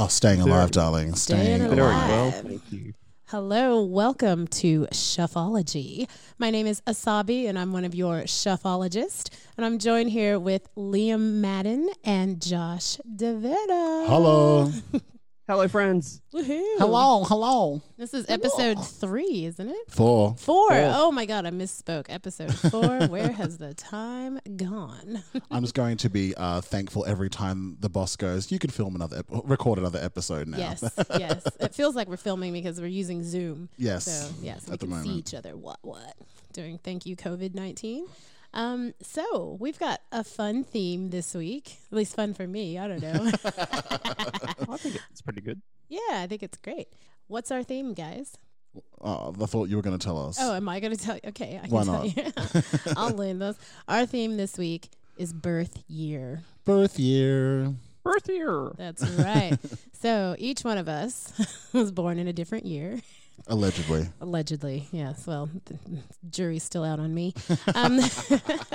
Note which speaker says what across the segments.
Speaker 1: Oh, staying alive, darling.
Speaker 2: Staying
Speaker 1: Staying
Speaker 2: alive.
Speaker 1: alive.
Speaker 2: well,
Speaker 3: Thank you.
Speaker 2: Hello, welcome to Shuffology. My name is Asabi, and I'm one of your shuffologists. And I'm joined here with Liam Madden and Josh DeVita.
Speaker 1: Hello.
Speaker 3: Hello, friends.
Speaker 2: Woohoo.
Speaker 1: Hello. Hello.
Speaker 2: This is episode three, isn't it?
Speaker 1: Four.
Speaker 2: Four.
Speaker 3: Four.
Speaker 2: Oh my God, I misspoke. Episode four. Where has the time gone?
Speaker 1: I'm just going to be uh, thankful every time the boss goes. You can film another, ep- record another episode now.
Speaker 2: Yes, yes. It feels like we're filming because we're using Zoom.
Speaker 1: Yes,
Speaker 2: So yes, we
Speaker 1: at the
Speaker 2: can see
Speaker 1: moment.
Speaker 2: each other. What what doing? Thank you, COVID nineteen. Um, so we've got a fun theme this week. At least fun for me. I don't know.
Speaker 3: I think it's pretty good.
Speaker 2: yeah, I think it's great. What's our theme, guys?
Speaker 1: Oh, I thought you were going to tell us.
Speaker 2: Oh, am I going to tell you? Okay, I can
Speaker 1: Why
Speaker 2: tell
Speaker 1: not?
Speaker 2: you. I'll learn those. Our theme this week is birth year.
Speaker 1: Birth year.
Speaker 3: Birth year.
Speaker 2: That's right. so each one of us was born in a different year.
Speaker 1: Allegedly.
Speaker 2: Allegedly, yes. Well, the jury's still out on me. Um,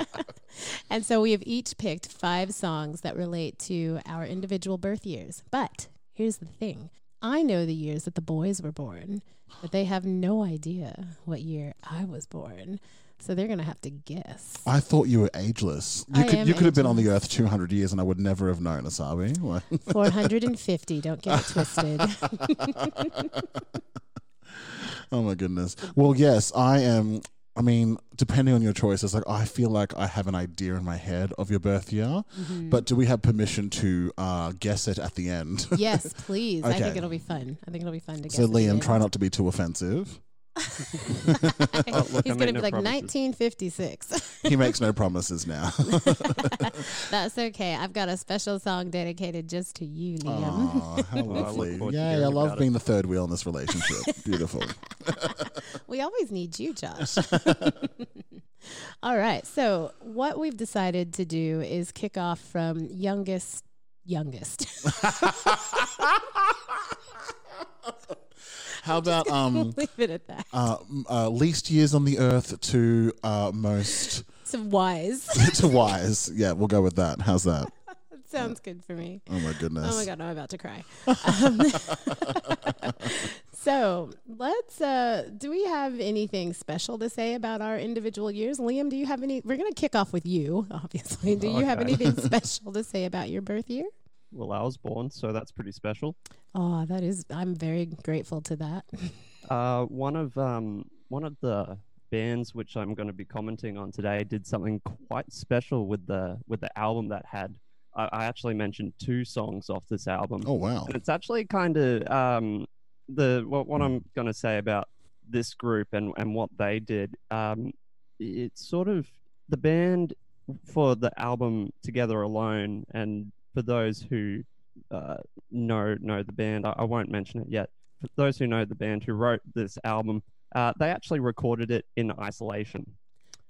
Speaker 2: and so we have each picked five songs that relate to our individual birth years. But here's the thing I know the years that the boys were born, but they have no idea what year I was born. So they're going to have to guess.
Speaker 1: I thought you were ageless. You
Speaker 2: I
Speaker 1: could
Speaker 2: am
Speaker 1: you could have been on the earth 200 years and I would never have known, Asabi.
Speaker 2: 450, don't get it twisted.
Speaker 1: Oh my goodness. Well, yes, I am. I mean, depending on your choices, like I feel like I have an idea in my head of your birth year,
Speaker 2: Mm-hmm.
Speaker 1: but do we have permission to uh, guess it at the end?
Speaker 2: yes, please. I think it'll be fun. I think it'll be fun to guess.
Speaker 1: so, Liam, try not to be too offensive.
Speaker 3: Oh, look,
Speaker 2: He's going to be
Speaker 3: no
Speaker 2: like
Speaker 3: promises.
Speaker 2: 1956.
Speaker 1: He makes no promises now.
Speaker 2: That's okay. I've got a special song dedicated just to you, Liam.
Speaker 1: Aw, how
Speaker 3: I
Speaker 1: lovely.
Speaker 3: forward to
Speaker 1: I love
Speaker 3: about it.
Speaker 1: being the third wheel in this relationship. Beautiful.
Speaker 2: We always need you, Josh. All right. So, what we've decided to do is kick off from youngest, youngest.
Speaker 1: How about um
Speaker 2: Leave it at that.
Speaker 1: uh, uh, least years on the earth to uh, most
Speaker 2: So wise.
Speaker 1: to wise? Yeah, we'll go with that. How's that?
Speaker 2: That sounds good for me.
Speaker 1: Oh my goodness.
Speaker 2: Oh my god, I'm about to cry. Um, so let's. Uh, do we have anything special to say about our individual years, Liam? Do you have any? We're gonna kick off with you, obviously. Do you have
Speaker 3: Okay.
Speaker 2: anything special to say about your birth year?
Speaker 3: Well, I was born, so that's pretty special.
Speaker 2: Oh, that is. I'm very grateful to that.
Speaker 3: Uh, one of um, one of the bands which I'm going to be commenting on today did something quite special with the with the album that had. I, I actually mentioned two songs off this album.
Speaker 1: Oh wow.
Speaker 3: And it's actually kind of um, the what, what I'm going to say about this group and, and what they did. Um, it's sort of the band for the album Together Alone, and for those who uh, know know the band, I, I won't mention it yet. For those who know the band who wrote this album, uh, they actually recorded it in isolation.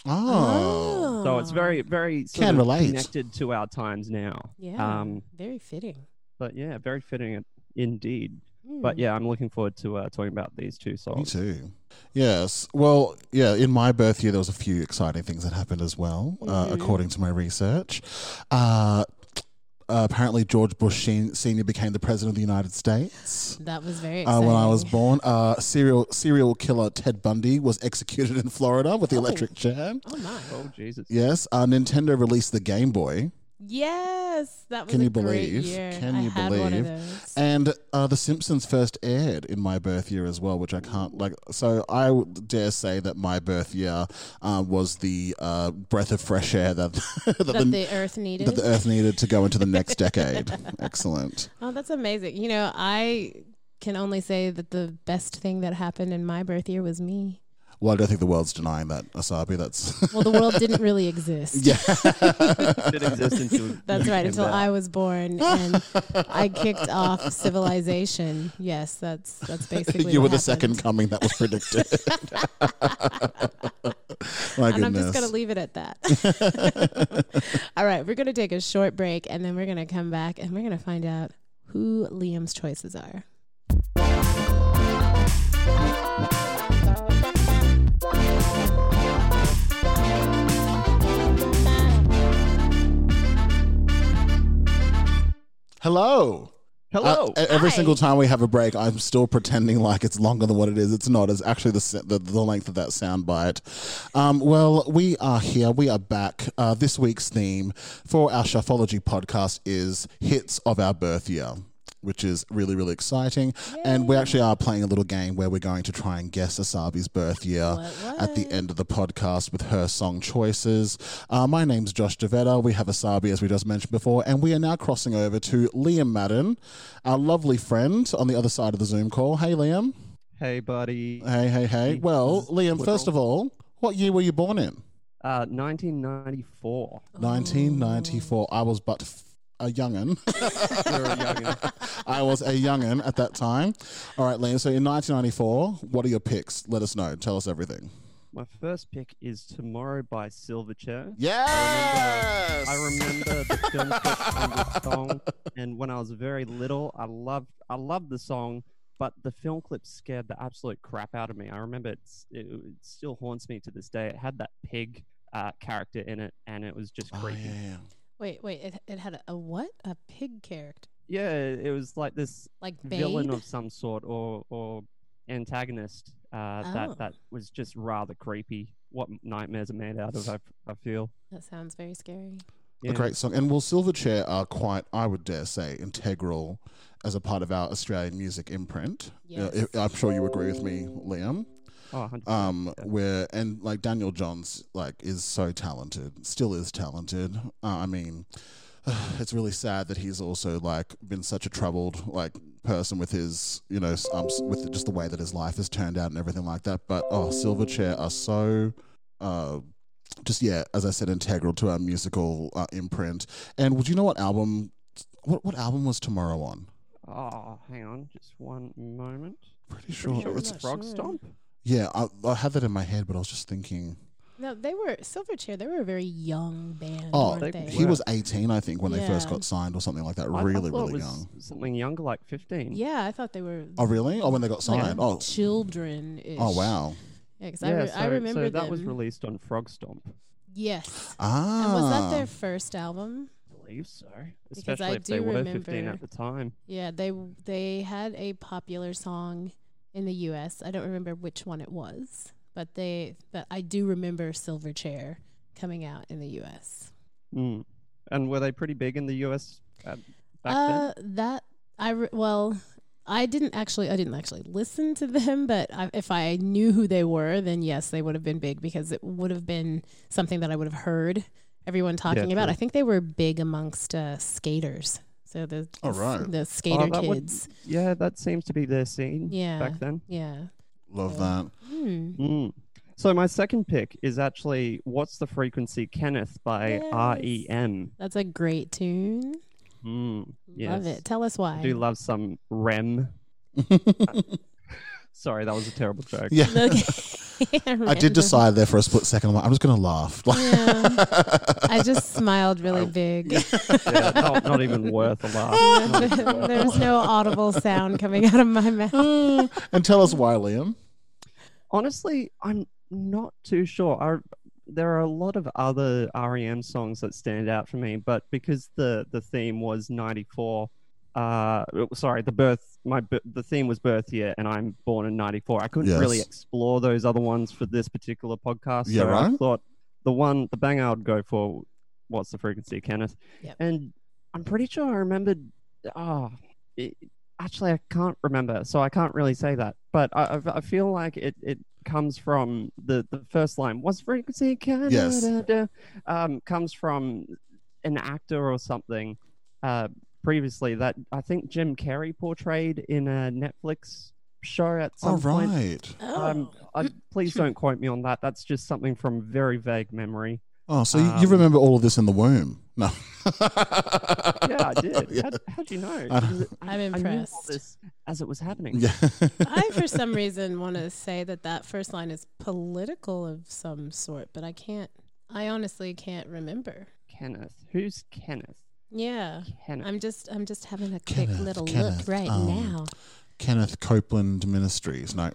Speaker 1: Oh.
Speaker 3: So it's very very sort
Speaker 1: Can
Speaker 3: of
Speaker 1: relate.
Speaker 3: connected to our times now.
Speaker 2: Yeah,
Speaker 3: Um,
Speaker 2: very fitting.
Speaker 3: but yeah, very fitting indeed. But
Speaker 2: Hmm.
Speaker 3: yeah, I'm looking forward to uh, talking about these two songs.
Speaker 1: Me
Speaker 3: songs.
Speaker 1: too. Yes. Well, yeah, in my birth year, there was a few exciting things that happened as well, uh,
Speaker 2: Mhm.
Speaker 1: according to my research. Uh, uh, apparently, George Bush Sr. became the President of the United States.
Speaker 2: that was very
Speaker 1: Uh, when I was born, uh, serial serial killer Ted Bundy was executed in Florida with the
Speaker 2: Oh.
Speaker 1: electric chair.
Speaker 2: Oh my.
Speaker 3: Oh Jesus!
Speaker 1: Yes, uh, Nintendo released the Game Boy.
Speaker 2: Yes, that was
Speaker 1: Can you
Speaker 2: great
Speaker 1: believe?
Speaker 2: year.
Speaker 1: Can
Speaker 2: I
Speaker 1: you
Speaker 2: had one of
Speaker 1: believe?
Speaker 2: those.
Speaker 1: And uh, The Simpsons first aired in my birth year as well, which I can't like. So I dare say that my birth year uh, was the uh, breath of fresh air that that,
Speaker 2: that
Speaker 1: the,
Speaker 2: the Earth needed.
Speaker 1: that the Earth needed to go into the next decade. Excellent.
Speaker 2: oh, that's amazing. You know, I can only say that the best thing that happened in my birth year was me.
Speaker 1: Well, I don't think the world's denying that, Asabi. That's
Speaker 2: Well, the world didn't really exist.
Speaker 1: yeah.
Speaker 3: didn't exist until
Speaker 2: That's right, until
Speaker 3: back.
Speaker 2: I was born and I kicked off civilization. Yes, that's that's basically
Speaker 1: you were
Speaker 2: what
Speaker 1: the second coming that was predicted. My
Speaker 2: and I'm just going to leave it at that. All right, we're going to take a short break and then we're going to come back and we're going to find out who Liam's choices are.
Speaker 1: Hello.
Speaker 3: Hello.
Speaker 1: Uh, every
Speaker 2: Hi.
Speaker 1: single time we have a break, I'm still pretending like it's longer than what it is. It's not. It's actually the the, the length of that sound bite. Um, well, we are here. We are back. Uh, this week's theme for our Shuffology podcast is hits of our birth year. Which is really, really exciting. And we actually are playing a little game where we're going to try and guess Asabi's birth year
Speaker 2: What,
Speaker 1: at the end of the podcast with her song choices. Uh, my name's Josh Devetta. We have Asabi, as we just mentioned before, and we are now crossing over to Liam Madden, our lovely friend on the other side of the Zoom call. Hey, Liam.
Speaker 3: Hey, buddy.
Speaker 1: Hey, hey, hey. Well, Liam, first of all, what year were you born in?
Speaker 3: Uh, 1994.
Speaker 1: 1994. I was but f- a youngin.
Speaker 3: You're a youngin.
Speaker 1: I was a youngin at that time. All right, Liam. So in 1994, what are your picks? Let us know. Tell us everything.
Speaker 3: My first pick is Tomorrow by Silverchair.
Speaker 1: Yes.
Speaker 3: I remember the film clip on this song, and when I was very little, I loved I loved the song, but the film clip scared the absolute crap out of me. I remember it's, it, it still haunts me to this day. It had that pig uh, character in it, and it was just
Speaker 1: Oh,
Speaker 3: creepy.
Speaker 1: yeah, yeah.
Speaker 2: Wait, wait, it, it had a, a what? A pig character.
Speaker 3: yeah. it was like this
Speaker 2: Like
Speaker 3: villain of some sort or or antagonist uh,
Speaker 2: Oh.
Speaker 3: that that was just rather creepy. What nightmares are made out of, I, I feel.
Speaker 2: That sounds very scary.
Speaker 3: Yeah.
Speaker 1: A great song. And well, Silverchair are quite, I would dare say, integral as a part of our Australian music imprint. Uh,
Speaker 2: Yes.
Speaker 1: I- I'm sure you agree with me, Liam.
Speaker 3: Oh, 100%.
Speaker 1: Um,
Speaker 3: yeah.
Speaker 1: where and like Daniel Johns, like is so talented, still is talented. Uh, I mean, it's really sad that he's also like been such a troubled like person with his, you know, um, with just the way that his life has turned out and everything like that. But oh, Silverchair are so, uh, just yeah, as I said, integral to our musical uh, imprint. And would you know what album? What what album was Tomorrow on?
Speaker 3: Oh, hang on, just one moment.
Speaker 1: Pretty
Speaker 3: Pretty
Speaker 1: sure
Speaker 3: sure
Speaker 2: I'm
Speaker 3: it's Frog. Stomp.
Speaker 1: Yeah, I, I had that in my head, but I was just thinking.
Speaker 2: No, they were Silverchair. They were a very young band,
Speaker 1: Oh,
Speaker 2: weren't
Speaker 3: they-
Speaker 2: they?
Speaker 1: He was 18, I think, when they first got signed or something like that.
Speaker 3: I- I
Speaker 1: Really,
Speaker 3: thought
Speaker 1: really
Speaker 3: it was
Speaker 1: young.
Speaker 3: Something younger, like 15.
Speaker 2: yeah, I thought they were
Speaker 1: Oh, really? Oh, when they got signed. oh,
Speaker 2: children.
Speaker 1: oh, wow.
Speaker 2: Yeah, 'cause
Speaker 3: Yeah,
Speaker 2: I, re-
Speaker 3: so,
Speaker 2: I remember
Speaker 3: so that was released on Frog Stomp.
Speaker 2: Yes.
Speaker 1: Ah.
Speaker 2: And was that their first album?
Speaker 3: I believe so.
Speaker 2: Because
Speaker 3: Especially
Speaker 2: I
Speaker 3: if they
Speaker 2: do
Speaker 3: were
Speaker 2: remember-
Speaker 3: 15 at the time.
Speaker 2: Yeah, they they had a popular song in the U.S. I don't remember which one it was, but they but I do remember Silverchair coming out in the U.S.
Speaker 3: Mm. And were they pretty big in the US at, back then?
Speaker 2: uh, that I re- well, I didn't actually I didn't actually listen to them, but I, if I knew who they were, then yes, they would have been big because it would have been something that I would have heard everyone talking about.
Speaker 3: true.
Speaker 2: I think they were big amongst uh, skaters. So the the,
Speaker 1: right.
Speaker 2: the skater
Speaker 3: Oh, that would-
Speaker 2: kids.
Speaker 3: yeah, that seems to be their scene
Speaker 2: Yeah.
Speaker 3: back then.
Speaker 2: Yeah.
Speaker 1: Love that.
Speaker 2: Hmm.
Speaker 3: Mm. So my second pick is actually "What's the Frequency, Kenneth" by
Speaker 2: Yes.
Speaker 3: REM.
Speaker 2: That's a great tune.
Speaker 3: Mm.
Speaker 2: Love it. Tell us why.
Speaker 3: I do love some REM. Sorry, that was a terrible joke.
Speaker 1: yeah. I did decide there for a split second. I'm like, I'm just going to laugh.
Speaker 2: Yeah. I just smiled really big.
Speaker 3: Yeah, not, not even worth a laugh. Not even worth a
Speaker 2: There's no audible sound coming out of my mouth.
Speaker 1: and tell us why, Liam.
Speaker 3: Honestly, I'm not too sure. I, there are a lot of other REM songs that stand out for me, but because the the theme was '94, uh, sorry, the birth, my the theme was birth year, and I'm born in '94. I couldn't really explore those other ones for this particular podcast.
Speaker 1: Yeah,
Speaker 3: so I thought the one, the bang I would go for "What's the frequency, Kenneth?"
Speaker 2: Yep.
Speaker 3: And I'm pretty sure I remembered. Oh, it, actually, I can't remember, so I can't really say that. But I, I, I feel like it, it comes from the, the first line. What's the frequency, Kenneth?
Speaker 1: Yes.
Speaker 3: Um, comes from an actor or something. Uh, previously, that I think Jim Carrey portrayed in a Netflix show at some point.
Speaker 1: Oh,
Speaker 3: point.
Speaker 1: right.
Speaker 3: Um, I, please don't quote me on that. That's just something from very vague memory.
Speaker 1: Oh, so you, you
Speaker 3: Um,
Speaker 1: remember all of this in the womb? No.
Speaker 3: Yeah, I did.
Speaker 1: Yeah.
Speaker 3: How, how'd you know?
Speaker 1: I don't-
Speaker 2: I'm
Speaker 3: I knew all
Speaker 2: impressed.
Speaker 3: this as it was happening.
Speaker 1: Yeah.
Speaker 2: I, for some reason, want to say that that first line is political of some sort, but I can't. I honestly can't remember.
Speaker 3: Kenneth. Who's Kenneth?
Speaker 2: Yeah,
Speaker 3: Kenneth.
Speaker 2: I'm just, I'm just having a quick
Speaker 1: Kenneth,
Speaker 2: little
Speaker 1: Kenneth,
Speaker 2: look right
Speaker 1: um,
Speaker 2: now.
Speaker 1: Kenneth Copeland Ministries. No.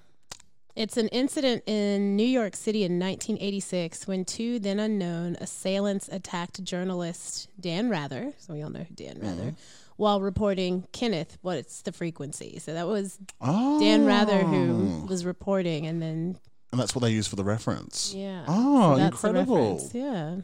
Speaker 2: It's an incident in New York City in 1986 when two then unknown assailants attacked journalist Dan Rather. So we all know who Dan Rather. While reporting Kenneth, what's the frequency? So that was
Speaker 1: Oh.
Speaker 2: Dan Rather who was reporting, and then
Speaker 1: And that's what they use for the reference.
Speaker 2: yeah,
Speaker 1: Oh,
Speaker 2: so that's the
Speaker 1: incredible.
Speaker 2: reference. Yeah,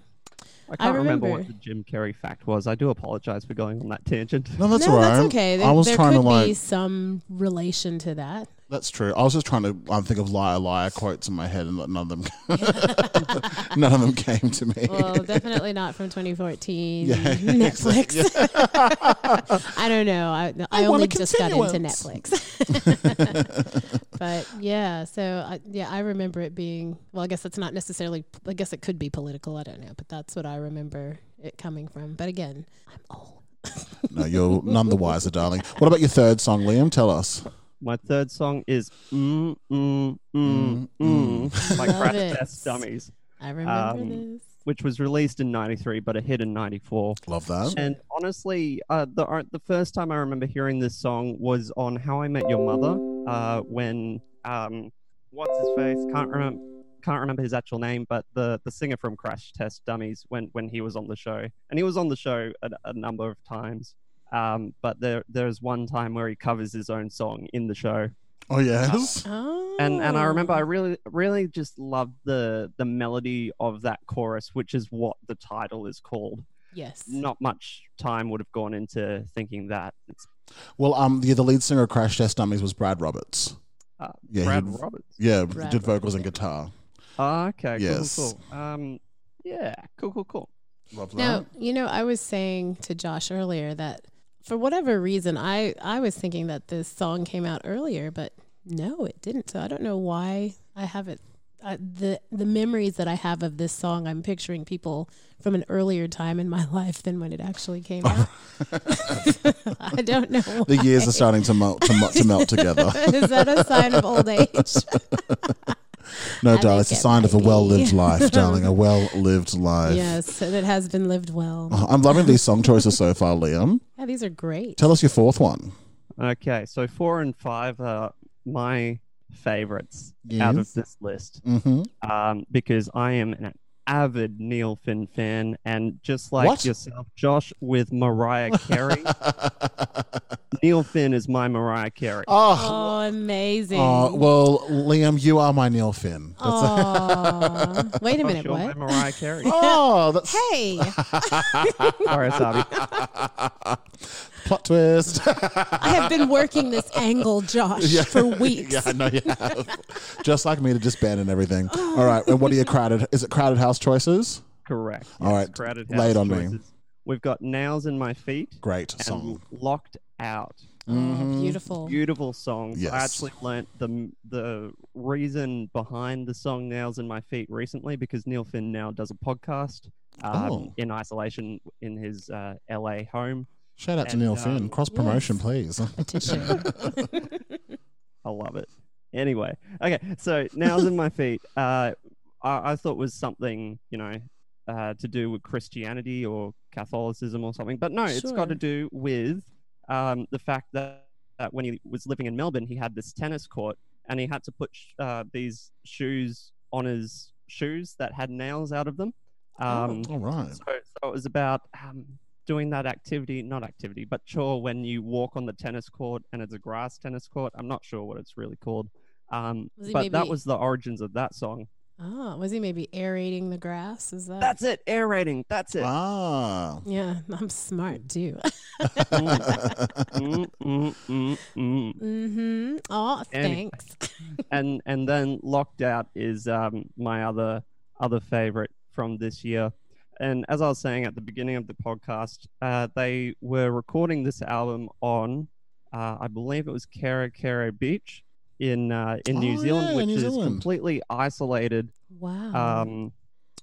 Speaker 3: I can't remember. what the Jim Carrey fact was. I do apologize for going on that tangent.
Speaker 1: No, that's
Speaker 2: no,
Speaker 1: all right.
Speaker 2: that's okay. There,
Speaker 1: I was
Speaker 2: there
Speaker 1: trying
Speaker 2: could
Speaker 1: to like.
Speaker 2: be some relation to that.
Speaker 1: That's true. I was just trying to um, think of liar liar quotes in my head, and none of them, none of them came to me.
Speaker 2: Well, definitely not from 2014
Speaker 1: Yeah,
Speaker 2: Netflix. I don't know. I, I,
Speaker 1: I
Speaker 2: only just got into. Netflix. But yeah, so I, yeah, I remember it being. Well, I guess it's not necessarily. I guess it could be political. I don't know, but that's what I remember it coming from. But again, I'm old.
Speaker 1: no, you're none the wiser, darling. What about your third song, Liam? Tell us.
Speaker 3: My third song is Mm Mm Mm
Speaker 1: Mm,
Speaker 3: Mm by
Speaker 2: Love
Speaker 3: Crash. Test Dummies,
Speaker 2: I remember
Speaker 3: Um,
Speaker 2: this.
Speaker 3: Which was released in '93 but a hit in '94.
Speaker 1: Love that.
Speaker 3: And honestly, uh, the uh, the first time I remember hearing this song was on How I Met Your Mother, uh, when um, what's his face can't remember can't remember his actual name, but the the singer from Crash Test Dummies when when he was on the show, and he was on the show a, a number of times. Um, but there there's one time where he covers his own song in the show,
Speaker 1: Oh yes.
Speaker 2: Oh,
Speaker 3: and and I remember I really really just loved the the melody of that chorus, which is what the title is called
Speaker 2: yes.
Speaker 3: not much time would have gone into thinking that. It's
Speaker 1: Well, um, yeah, the lead singer of Crash Test Dummies was Brad Roberts.
Speaker 3: uh,
Speaker 1: Yeah,
Speaker 3: Brad
Speaker 1: he-
Speaker 3: Roberts.
Speaker 1: Yeah,
Speaker 2: Brad
Speaker 1: did vocals and guitar.
Speaker 3: Oh, okay,
Speaker 1: Yes.
Speaker 3: cool, cool. Um, yeah, cool, cool, cool.
Speaker 1: Love that.
Speaker 2: Now, you know, I was saying to Josh earlier that for whatever reason, I, I was thinking that this song came out earlier, but no, it didn't. So I don't know why I have it. I, the the memories that I have of this song, I'm picturing people from an earlier time in my life than when it actually came out. I don't know.
Speaker 1: the years are starting to melt to, melt- to melt together.
Speaker 2: Is that a sign of old age?
Speaker 1: No,
Speaker 2: I
Speaker 1: darling, it's
Speaker 2: think
Speaker 1: a
Speaker 2: it
Speaker 1: sign of a well-lived life, darling. A well-lived life.
Speaker 2: yes, and it has been lived well.
Speaker 1: Oh, I'm loving these song choices so far, Liam.
Speaker 2: Yeah, these are great.
Speaker 1: Tell us your fourth one.
Speaker 3: Okay, so four and five are my favorites out of this list
Speaker 1: Mm-hmm.
Speaker 3: um, because I am an avid Neil Finn fan, and just like
Speaker 1: What?
Speaker 3: yourself, Josh, with Mariah Carey, Neil Finn is my Mariah Carey.
Speaker 1: oh,
Speaker 2: Oh, amazing.
Speaker 1: oh, well, Liam, you are my Neil Finn. That's
Speaker 2: Aw. Wait a minute,
Speaker 3: you're
Speaker 2: what?
Speaker 3: Mariah Carey.
Speaker 1: oh, that's
Speaker 2: Hey,
Speaker 3: Sorry, Sabi.
Speaker 1: plot twist.
Speaker 2: I have been working this angle, Josh, for weeks.
Speaker 1: yeah, I know you have. just like me to disband and everything. Oh. All right, and what are your crowded? Is it crowded house choices?
Speaker 3: Correct.
Speaker 1: All
Speaker 3: yes,
Speaker 1: right,
Speaker 3: Crowded
Speaker 1: lay it
Speaker 3: House
Speaker 1: on me.
Speaker 3: choices. We've got Nails in My Feet
Speaker 1: Great
Speaker 3: and
Speaker 1: song.
Speaker 3: Locked Out.
Speaker 2: Oh, beautiful.
Speaker 3: Beautiful songs.
Speaker 1: Yes.
Speaker 3: I actually learnt the the reason behind the song "Nails in My Feet" recently because Neil Finn now does a podcast um,
Speaker 1: Oh.
Speaker 3: in isolation in his uh, LA home.
Speaker 1: Shout out to Neil
Speaker 3: um,
Speaker 1: Finn. Cross promotion,
Speaker 2: yes.
Speaker 1: please.
Speaker 3: I love it. Anyway, okay, so "Nails in My Feet" uh, I, I thought was something you know uh, to do with Christianity or Catholicism or something, but no, it's got to do with um, the fact that, that when he was living in Melbourne, he had this tennis court and he had to put sh- uh, these shoes on his shoes that had nails out of them. Um, oh,
Speaker 1: All right.
Speaker 3: so, so it was about um, doing that activity, not activity, but chore when you walk on the tennis court and it's a grass tennis court. I'm not sure what it's really called. Um,
Speaker 2: Was he
Speaker 3: but that was the origins of that song.
Speaker 2: Oh, was he maybe aerating the grass? Is that?
Speaker 3: That's it. Aerating. That's it.
Speaker 1: Ah.
Speaker 2: yeah, I'm smart too.
Speaker 3: Mm, mm, mm, mm.
Speaker 2: mm-hmm. Oh, thanks.
Speaker 3: and and then locked out is um, my other other favorite from this year and as i was saying at the beginning of the podcast uh, they were recording this album on uh, i believe it was Karekare beach in uh, in new
Speaker 1: Oh,
Speaker 3: zealand
Speaker 1: yeah,
Speaker 3: which
Speaker 1: New
Speaker 3: is
Speaker 1: Zealand.
Speaker 3: completely isolated
Speaker 2: Wow.
Speaker 3: um,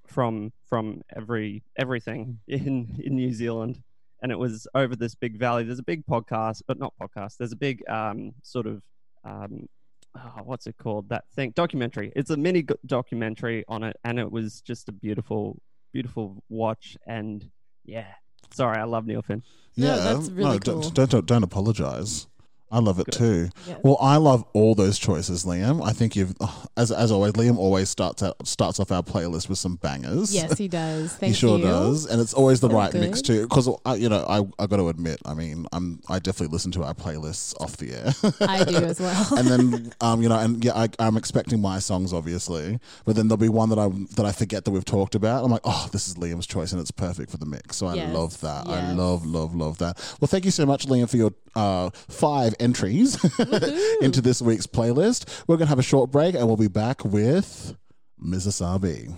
Speaker 3: from from every everything in in New Zealand, and it was over this big valley. There's a big podcast, but not podcast. There's a big um, sort of um, oh, what's it called? That thing documentary. It's a mini documentary on it, and it was just a beautiful, beautiful watch. And yeah, sorry, I love Neil Finn.
Speaker 2: No,
Speaker 1: Yeah,
Speaker 2: that's really
Speaker 1: don't,
Speaker 2: cool.
Speaker 1: don't don't don't apologize. I love it
Speaker 3: Good.
Speaker 1: too.
Speaker 2: Yeah.
Speaker 1: Well, I love all those choices, Liam. I think you've, as as always, Liam always starts out starts off our playlist with some bangers.
Speaker 2: yes, he does. Thank
Speaker 1: he sure
Speaker 2: you.
Speaker 1: does, and it's always the right mix too. Because you know, I I got to admit, I mean, I'm I definitely listen to our playlists off the air.
Speaker 2: I do as well.
Speaker 1: and then um, you know, and yeah, I, I'm expecting my songs, obviously, but then there'll be one that I that I forget that we've talked about. I'm like, oh, this is Liam's choice, and it's perfect for the mix. So I
Speaker 2: Yes,
Speaker 1: love that. I love, love, love that. Well, thank you so much, Liam, for your uh, five entries into this week's playlist. We're gonna have a short break, and we'll be back with Mrs. RB.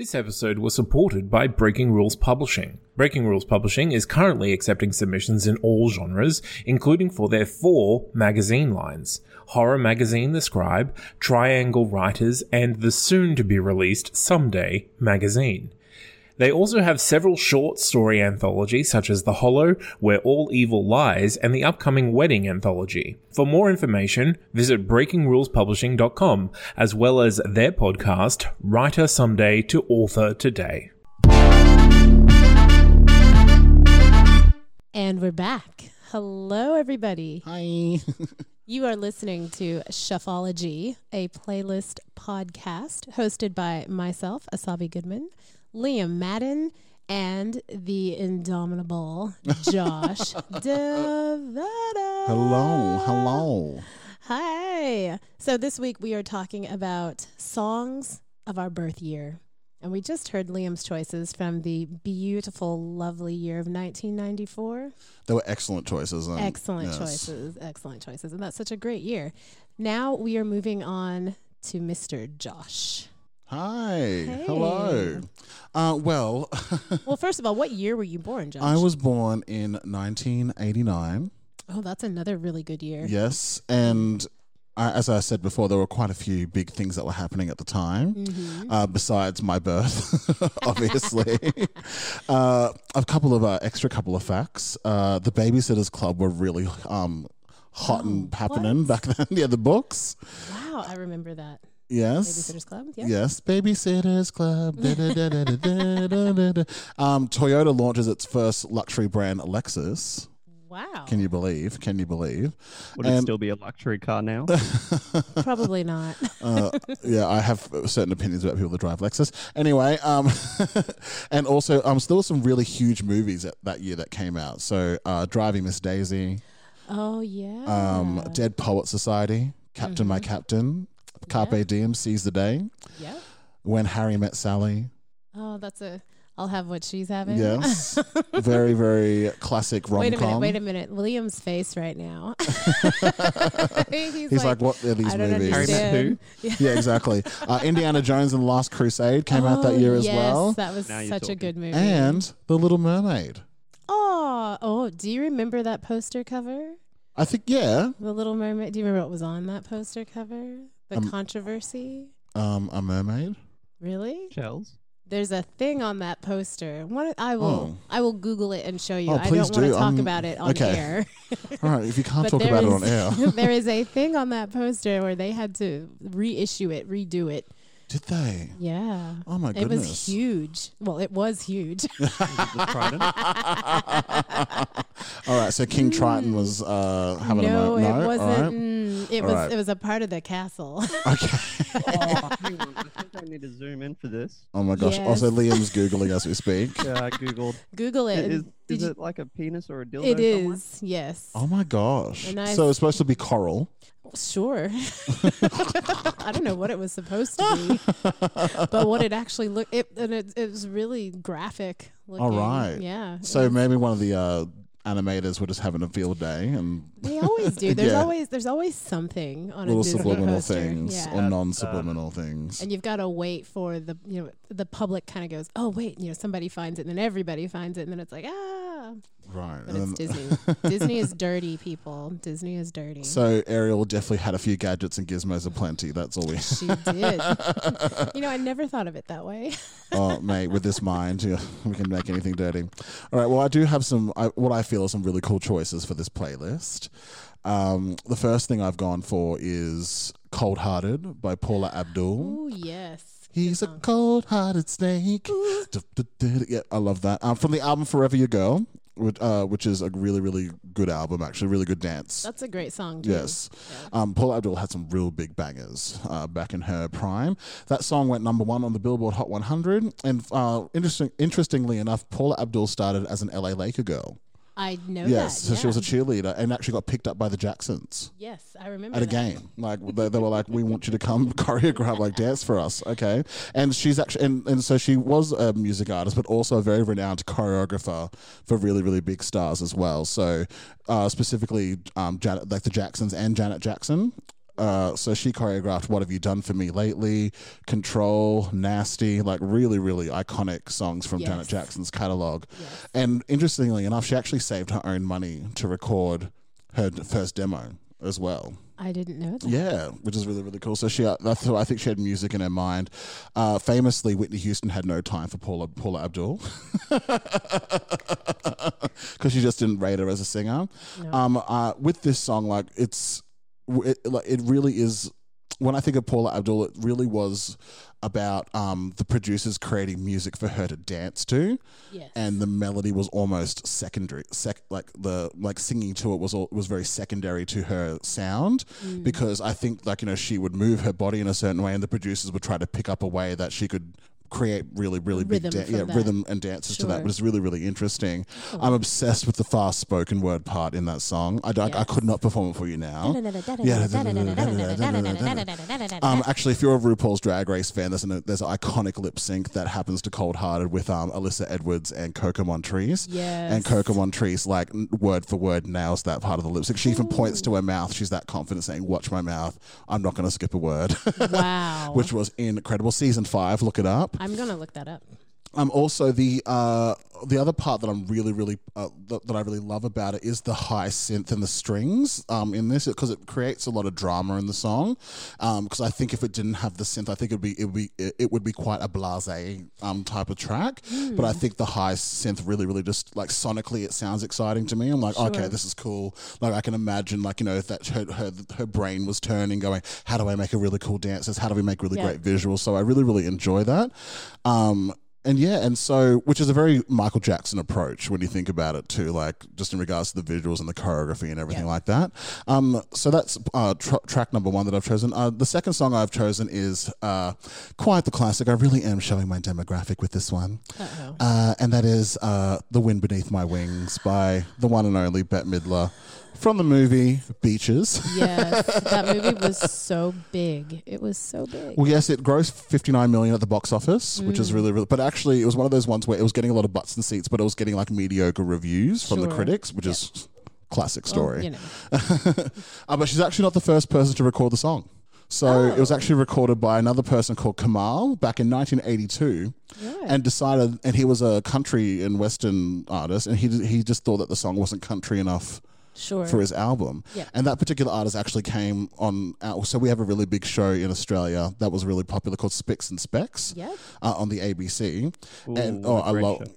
Speaker 4: This episode was supported by Breaking Rules Publishing. Breaking Rules Publishing is currently accepting submissions in all genres, including for their four magazine lines Horror Magazine The Scribe, Triangle Writers, and the soon to be released Someday magazine. They also have several short story anthologies such as The Hollow, Where All Evil Lies, and the upcoming Wedding anthology. For more information, visit breakingrulespublishing.com, as well as their podcast, Writer Someday to Author Today.
Speaker 2: and we're back. Hello, everybody.
Speaker 1: Hi.
Speaker 2: You are listening to Shuffology, a playlist podcast hosted by myself, Asabi Goodman, Liam Madden, and the indomitable Josh Devada.
Speaker 1: hello, hello.
Speaker 2: Hi. So this week we are talking about songs of our birth year. And we just heard Liam's choices from the beautiful, lovely year of 1994.
Speaker 1: They were excellent choices. um,
Speaker 2: Excellent
Speaker 1: yes.
Speaker 2: choices. Excellent choices. And that's such a great year. Now we are moving on to Mr. Josh.
Speaker 1: Hi. Hello. Uh, well,
Speaker 2: Well, first of all, what year were you born, Josh?
Speaker 1: I was born in 1989.
Speaker 2: Oh, that's another really good year.
Speaker 1: Yes, and I, as I said before, there were quite a few big things that were happening at the time.
Speaker 2: Mm-hmm.
Speaker 1: Uh, besides my birth, obviously, uh, a couple of uh, extra couple of facts. Uh, the Babysitters Club were really um, hot and
Speaker 2: Oh,
Speaker 1: happening
Speaker 2: what?
Speaker 1: back then. yeah, the books.
Speaker 2: Wow, I remember that.
Speaker 1: Yes.
Speaker 2: Babysitters Club. Yeah.
Speaker 1: Yes, Babysitters Club. da, da, da, da, da, da, da, da. Um, Toyota launches its first luxury brand, Lexus.
Speaker 2: Wow.
Speaker 1: Can you believe? Can you believe?
Speaker 3: Would it still be a luxury car now?
Speaker 2: Probably not.
Speaker 1: uh, yeah, I have certain opinions about people that drive Lexus. Anyway, um, and also, um, there were some really huge movies that, that year that came out. So, uh, Driving Miss Daisy,
Speaker 2: Oh yeah.
Speaker 1: um, Dead Poet Society, Captain My Captain, Carpe
Speaker 2: Yeah.
Speaker 1: Diem, Seize the Day,
Speaker 2: yeah.
Speaker 1: When Harry Met Sally.
Speaker 2: Oh, that's a. I'll have what she's having.
Speaker 1: Yes, very very classic rom
Speaker 2: Wait a minute.
Speaker 1: com.
Speaker 2: Wait a minute. William's face right now. he's,
Speaker 1: He's like, what are these
Speaker 2: I don't
Speaker 1: movies?
Speaker 3: Harry Met
Speaker 2: understand. Yeah.
Speaker 1: Yeah, exactly. Uh, Indiana Jones and the Last Crusade came out that
Speaker 2: Oh,
Speaker 1: year as
Speaker 2: yes,
Speaker 1: well,
Speaker 2: That was
Speaker 3: Now you're
Speaker 2: such a good movie.
Speaker 1: and The Little Mermaid.
Speaker 2: oh, oh, do you remember that poster cover?
Speaker 1: I think yeah,
Speaker 2: The Little Mermaid. Do you remember what was on that poster cover? The
Speaker 1: Um,
Speaker 2: controversy.
Speaker 1: um, a mermaid.
Speaker 2: Really?
Speaker 3: Shells.
Speaker 2: There's a thing on that poster. One, I will.
Speaker 1: Oh.
Speaker 2: I will Google it and show you.
Speaker 1: Oh,
Speaker 2: I
Speaker 1: please
Speaker 2: don't want
Speaker 1: do.
Speaker 2: to talk
Speaker 1: Um,
Speaker 2: about it on
Speaker 1: okay.
Speaker 2: air.
Speaker 1: All right, if you can't talk
Speaker 2: there
Speaker 1: about it on
Speaker 2: is-
Speaker 1: air,
Speaker 2: there is a thing on that poster where they had to reissue it, redo it.
Speaker 1: Did they?
Speaker 2: Yeah.
Speaker 1: Oh my goodness.
Speaker 2: It was huge. Well, it was huge.
Speaker 3: The Trident.
Speaker 1: All right, so King Triton was uh, having
Speaker 2: no,
Speaker 1: a mo- no,
Speaker 2: it wasn't.
Speaker 1: All right.
Speaker 2: mm, it
Speaker 1: All
Speaker 2: was.
Speaker 1: right.
Speaker 2: It was a part of the castle.
Speaker 1: Okay.
Speaker 3: oh, hang on. I think I need to zoom in for this.
Speaker 1: Oh my gosh!
Speaker 2: Yes.
Speaker 1: Also, Liam's googling as we speak.
Speaker 3: Yeah, I googled.
Speaker 2: Google it.
Speaker 3: It is-
Speaker 2: Did you-
Speaker 3: it like a penis or a dildo?
Speaker 2: It
Speaker 3: somewhere?
Speaker 2: is, yes.
Speaker 1: Oh my gosh!
Speaker 2: And I-
Speaker 1: so it's supposed to be coral.
Speaker 2: Sure. I don't know what it was supposed to be, but what it actually looked, it, and it, it was really graphic looking.
Speaker 1: All right.
Speaker 2: Yeah.
Speaker 1: So
Speaker 2: was-
Speaker 1: maybe one of the uh, animators were just having a field day and
Speaker 2: they always do. There's
Speaker 1: Yeah.
Speaker 2: always there's always something on
Speaker 1: little
Speaker 2: a Disney
Speaker 1: subliminal
Speaker 2: poster.
Speaker 1: things
Speaker 2: Yeah.
Speaker 1: or non-subliminal things.
Speaker 2: and you've got to wait for the you know the public kind of goes oh wait you know somebody finds it and then everybody finds it and then it's like ah
Speaker 1: right.
Speaker 2: but
Speaker 1: and
Speaker 2: it's Disney Disney is dirty people Disney is dirty
Speaker 1: So Ariel definitely had a few gadgets and gizmos aplenty. That's all we.
Speaker 2: she did you know I never thought of it that way
Speaker 1: oh, mate, with this mind, yeah, we can make anything dirty. All right. Well, I do have some. I, what I feel are some really cool choices for this playlist. Um, the first thing I've gone for is "Cold Hearted" by Paula Abdul.
Speaker 2: oh yes
Speaker 1: He's a cold-hearted snake. Du- du- du- Yeah, I love that. Um, from the album "Forever Your Girl," which, uh, which is a really, really good album. Actually, really good dance.
Speaker 2: that's a great song too.
Speaker 1: Yes. Um, Paula Abdul had some real big bangers uh, back in her prime. That song went number one on the Billboard Hot 100. And uh, interesting, interestingly enough, Paula Abdul started as an LA Laker girl.
Speaker 2: I know
Speaker 1: yes.
Speaker 2: that
Speaker 1: So she was a cheerleader and actually got picked up by the Jacksons
Speaker 2: yes I remember
Speaker 1: at a
Speaker 2: that.
Speaker 1: game. Like they, they were like, "We want you to come choreograph, like dance for us." Okay. And she's actually, and, and so she was a music artist, but also a very renowned choreographer for really, really big stars as well. So uh, specifically, um, Janet, like the Jacksons and Janet Jackson. Uh, so she choreographed "What Have You Done for Me Lately," "Control," "Nasty," like really, really iconic songs from Janet Jackson's catalog.
Speaker 2: Yes.
Speaker 1: And interestingly enough, she actually saved her own money to record her first demo as well.
Speaker 2: I didn't know that
Speaker 1: Yeah, which is really really cool. So she, uh, that's I think she had music in her mind. Uh, famously, Whitney Houston had no time for Paula Paula Abdul because she just didn't rate her as a singer.
Speaker 2: No.
Speaker 1: Um, uh, with this song, like it's it, like it really is. When I think of Paula Abdul, it really was about um, the producers creating music for her to dance to
Speaker 2: yes
Speaker 1: and the melody was almost secondary sec like the like singing to it was all, was very secondary to her sound
Speaker 2: Mm.
Speaker 1: because i think like you know she would move her body in a certain way and the producers would try to pick up a way that she could create really really big
Speaker 2: Rhythm
Speaker 1: da- yeah
Speaker 2: that.
Speaker 1: rhythm and dances to that
Speaker 2: Sure.
Speaker 1: it's really really interesting i'm obsessed with the fast spoken word part in that song i, don't I could not perform it for you now um, actually, if you're a RuPaul's Drag Race fan, there's an there's an iconic lip sync that happens to Cold Hearted with um, Alyssa Edwards and Coco Montrese.
Speaker 2: Yes.
Speaker 1: And Coco Montrese, like word for word, nails that part of the lip sync. She even points to her mouth. She's that confident, saying, "Watch my mouth. I'm not going to skip a word,"
Speaker 2: wow
Speaker 1: which was incredible. Season five, look it up.
Speaker 2: I'm gonna look that up
Speaker 1: Um, also the uh, the other part that I'm really really uh, that, that I really love about it is the high synth and the strings um, in this because it creates a lot of drama in the song. Because I think if it didn't have the synth, I think it'd be it would be it, would be quite a blasé um, type of track. But I think the high synth really really just like sonically it sounds exciting to me. I'm like okay, this is cool. Like I can imagine like you know if that her her, her brain was turning, going how do I make a really cool dances? How do we make really
Speaker 2: Yeah.
Speaker 1: great visuals? So I really really enjoy that. Um, and yeah, and so which is a very Michael Jackson approach when you think about it too, like just in regards to the visuals and the choreography and everything
Speaker 2: Yeah.
Speaker 1: like that. Um, so that's uh, tr- track number one that I've chosen. Uh, the second song I've chosen is uh, quite the classic. I really am showing my demographic with this one, uh, and that is uh, "The Wind Beneath My Wings" by the one and only Bette Midler from the movie Beaches.
Speaker 2: yes that movie was so big it was so big
Speaker 1: Well, yes, it grossed 59 million at the box office, which
Speaker 2: Mm.
Speaker 1: is really, really. But actually, it was one of those ones where it was getting a lot of butts and seats, but it was getting like mediocre reviews from the critics, which is classic
Speaker 2: Well,
Speaker 1: story.
Speaker 2: you know
Speaker 1: uh, but she's actually not the first person to record the song. So it was
Speaker 2: Oh.
Speaker 1: actually recorded by another person called Kamahl back in 1982,
Speaker 2: Right.
Speaker 1: and decided, and he was a country and western artist, and he he just thought that the song wasn't country enough
Speaker 2: sure
Speaker 1: for his album.
Speaker 2: Yeah.
Speaker 1: And that particular artist actually came on. Our, so we have a really big show in Australia that was really popular called Spicks and Specs
Speaker 2: Yep.
Speaker 1: uh, on the ABC. and oh,
Speaker 3: what a
Speaker 1: I
Speaker 3: great
Speaker 1: love.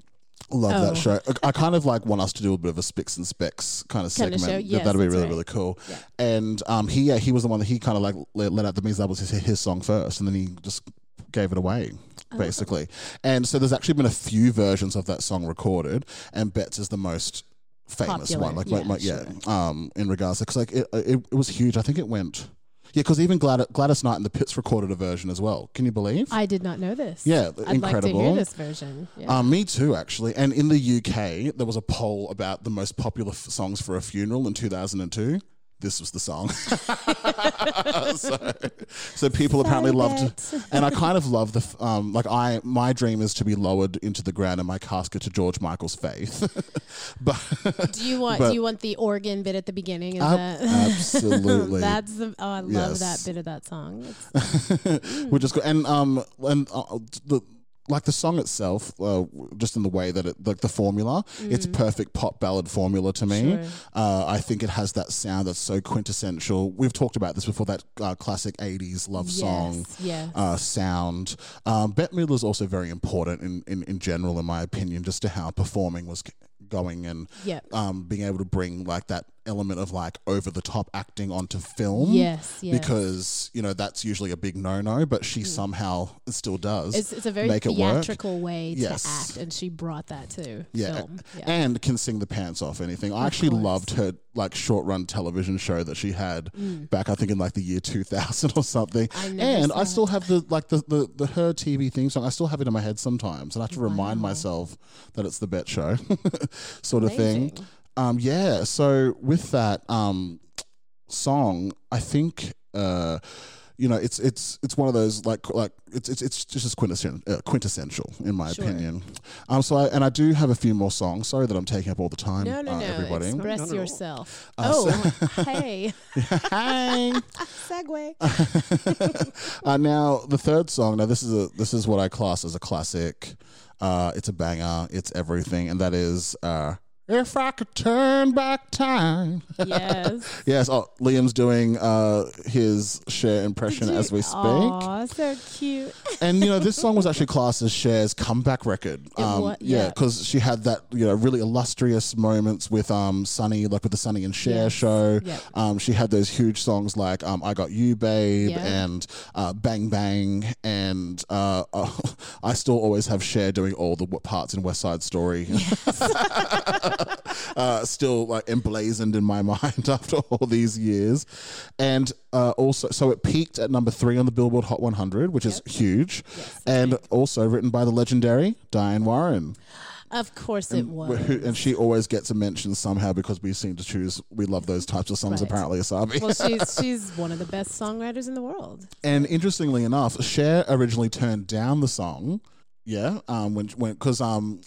Speaker 1: Love
Speaker 2: Oh.
Speaker 1: that show. I I kind of like want us to do a bit of a Spicks and Specs kind of
Speaker 2: Kinda
Speaker 1: segment.
Speaker 2: show,
Speaker 1: That-
Speaker 2: yes,
Speaker 1: That'd be really
Speaker 2: right.
Speaker 1: really cool.
Speaker 2: Yeah.
Speaker 1: And um, he yeah, he was the one that he kind of like let, let out the means that was his, his song first, and then he just gave it away
Speaker 2: Oh.
Speaker 1: basically. And so there's actually been a few versions of that song recorded, and Betts is the most famous
Speaker 2: Popular,
Speaker 1: one. Like, like,
Speaker 2: yeah,
Speaker 1: like, yeah, um, in regards to because like it, it, it was huge. I think it went. Yeah, because even Glad- Gladys Knight and the Pips recorded a version as well. Can you believe?
Speaker 2: I did not know this.
Speaker 1: Yeah,
Speaker 2: I'd like to
Speaker 1: incredible.
Speaker 2: hear this version. Yeah.
Speaker 1: Um, me too, actually. And in the UK, there was a poll about the most popular f- songs for a funeral in 2002. This was the song. so, so people apparently loved it. And I kind of love the, um, like, I, my dream is to be lowered into the ground in my casket to George Michael's faith. but
Speaker 2: do you want
Speaker 1: but-
Speaker 2: do you want the organ bit at the beginning?
Speaker 1: Ab-
Speaker 2: that
Speaker 1: absolutely.
Speaker 2: That's the oh I love that bit of that song. It's-
Speaker 1: which just good. And um, and uh, the like the song itself, uh, just in the way that it, like the formula, it's perfect pop ballad formula to me.
Speaker 2: Mm. Sure.
Speaker 1: Uh, I think it has that sound that's so quintessential. We've talked about this before. That uh, classic '80s love song.
Speaker 2: Yes, yes.
Speaker 1: Uh, sound. Um, Bette Midler is also very important in, in, in general, in my opinion, just to how performing was going and
Speaker 2: Yep.
Speaker 1: um, being able to bring like that element of like over the top acting onto film
Speaker 2: Yes, yes.
Speaker 1: because you know that's usually a big no-no but she somehow still does
Speaker 2: Mm. It's, it's a very
Speaker 1: make it work.
Speaker 2: theatrical way
Speaker 1: Yes.
Speaker 2: to act, and she brought that to
Speaker 1: yeah.
Speaker 2: film. Yeah.
Speaker 1: and can sing the pants off anything i actually
Speaker 2: course.
Speaker 1: loved her like short run television show that she had back i think in like the year 2000 or something
Speaker 2: Mm. I
Speaker 1: and i still have the like the, the the her tv theme song i still have it in my head sometimes and i have to remind myself that it's the Bette show sort of thing
Speaker 2: Amazing.
Speaker 1: Um yeah so with that um song i think uh you know, it's it's it's one of those like like it's it's it's just quintessential, uh, quintessential in my
Speaker 2: Sure.
Speaker 1: opinion. Um, so I, and I do have a few more songs. Sorry that I'm taking up all the time.
Speaker 2: No, no,
Speaker 1: uh,
Speaker 2: no.
Speaker 1: everybody.
Speaker 2: Express
Speaker 3: not at all.
Speaker 2: yourself.
Speaker 1: Uh,
Speaker 2: oh, hey.
Speaker 1: Hi.
Speaker 2: Segue.
Speaker 1: uh, now the third song. Now this is a this is what I class as a classic. Uh, it's a banger. It's everything, and that is uh, "If I Could Turn Back Time."
Speaker 2: yes.
Speaker 1: yes. Oh, Liam's doing uh, his Cher impression as we speak.
Speaker 2: Aw, so cute.
Speaker 1: and you know this song was actually classed as Cher's comeback record. Um,
Speaker 2: wa-
Speaker 1: yeah,
Speaker 2: yeah.
Speaker 1: because she had that you know really illustrious moments with um Sonny, like with the Sonny and Cher
Speaker 2: Yes.
Speaker 1: show.
Speaker 2: Yep.
Speaker 1: Um, she had those huge songs like um I Got You, Babe,
Speaker 2: Yeah.
Speaker 1: and uh, Bang Bang, and uh, I still always have Cher doing all the parts in West Side Story. uh, still like emblazoned in my mind after all these years. And uh, also, so it peaked at number three on the Billboard Hot 100, which is huge. and also written by the legendary Diane Warren.
Speaker 2: Of course it was.
Speaker 1: Who, and she always gets a mention somehow because we seem to choose, we love those types of songs,
Speaker 2: Right.
Speaker 1: apparently, Asabi.
Speaker 2: well, she's she's one of the best songwriters in the world.
Speaker 1: And interestingly enough, Cher originally turned down the song. Yeah, um, when when because um,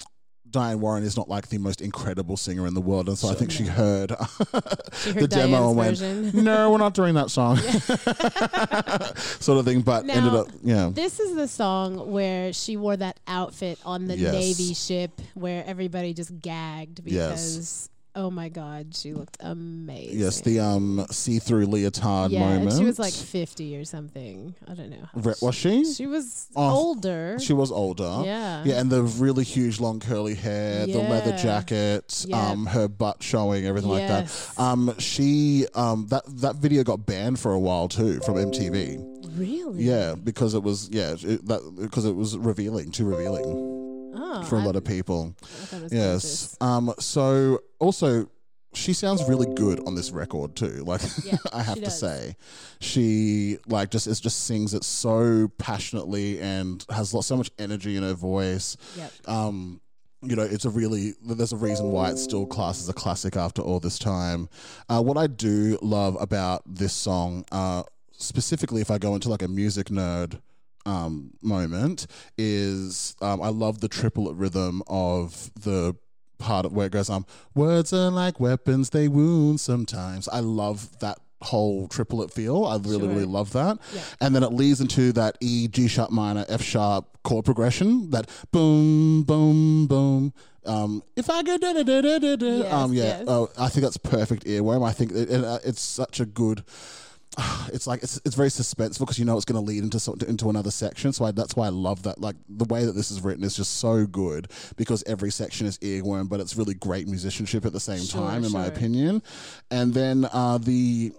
Speaker 1: Diane Warren is not like the most incredible singer in the world, and so I think she heard,
Speaker 2: She
Speaker 1: the
Speaker 2: heard
Speaker 1: demo and went,
Speaker 2: version.
Speaker 1: "No, we're not doing that song," sort of thing. But
Speaker 2: Now,
Speaker 1: ended up, yeah,
Speaker 2: This is the song where she wore that outfit on the
Speaker 1: Yes.
Speaker 2: Navy ship where everybody just gagged
Speaker 1: Yes.
Speaker 2: Oh my god, she looked amazing.
Speaker 1: yes, the um see-through leotard
Speaker 2: yeah,
Speaker 1: moment.
Speaker 2: she was like 50 or something. I don't know.
Speaker 1: Re- was she?
Speaker 2: She was
Speaker 1: Oh,
Speaker 2: older.
Speaker 1: She was older.
Speaker 2: Yeah.
Speaker 1: Yeah, and the really huge long curly hair, the leather jacket,
Speaker 2: Yeah.
Speaker 1: um, her butt showing, everything like that. Um, she um that that video got banned for a while too from MTV.
Speaker 2: really?
Speaker 1: Yeah, because it was yeah it, that because it was revealing, too revealing
Speaker 2: Oh,
Speaker 1: for a lot of people.
Speaker 2: I thought it was
Speaker 1: Yes. Um. So also. She sounds really good on this record too. Like
Speaker 2: Yeah,
Speaker 1: I have to
Speaker 2: does.
Speaker 1: say, she like just is just sings it so passionately and has so much energy in her voice
Speaker 2: Yep.
Speaker 1: um you know it's a really there's a reason why it's still classed as a classic after all this time uh, what i do love about this song uh specifically if i go into like a music nerd um moment is um i love the triplet rhythm of the part where it goes um words are like weapons they wound sometimes i love that whole triplet feel i really
Speaker 2: Sure.
Speaker 1: really love that
Speaker 2: Yeah.
Speaker 1: and then it leads into that E, G sharp minor, F sharp chord progression. That boom, boom, boom. Um, if I go da da da da da da.
Speaker 2: Yes,
Speaker 1: um, yeah.
Speaker 2: yes.
Speaker 1: Oh, I think that's perfect earworm. I think it, it, uh, it's such a good. It's like it's it's very suspenseful because you know it's going to lead into so, into another section. So I, that's why I love that. Like the way that this is written is just so good because every section is earworm, but it's really great musicianship at the same
Speaker 2: Sure,
Speaker 1: time, in my opinion. And then uh, the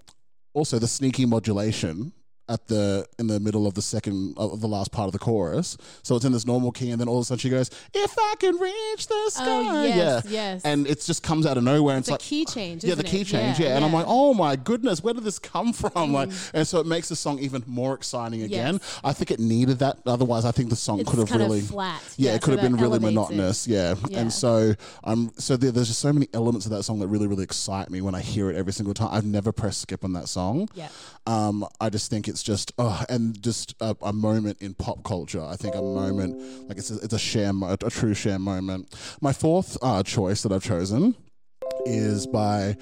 Speaker 1: also the sneaky modulation at the in the middle of the second of the last part of the chorus. So it's in this normal key, and then all of a sudden she goes, "If I can reach the sky,"
Speaker 2: Oh, yes,
Speaker 1: yeah,
Speaker 2: yes.
Speaker 1: and it just comes out of nowhere. And
Speaker 2: It's
Speaker 1: it's,
Speaker 2: a
Speaker 1: like
Speaker 2: key change,
Speaker 1: yeah, the key
Speaker 2: it?
Speaker 1: change,
Speaker 2: Yeah,
Speaker 1: yeah. And I'm.
Speaker 2: Mm.
Speaker 1: like, oh my goodness, where did this come from? Like, and so it makes the song even more exciting again.
Speaker 2: Yes.
Speaker 1: I think it needed that. Otherwise, I think the song could have really
Speaker 2: flat.
Speaker 1: Yeah,
Speaker 2: Yeah,
Speaker 1: it could
Speaker 2: so
Speaker 1: have been really monotonous. Yeah.
Speaker 2: Yeah.
Speaker 1: and so um, so there, there's just so many elements of that song that really, really excite me when I hear it every single time. I've never pressed skip on that song.
Speaker 2: Yeah.
Speaker 1: Um, I just think it's just oh, and just a, a moment in pop culture. I think a moment like it's a, it's a Cher, mo- a true Cher moment. My fourth uh, choice that I've chosen is by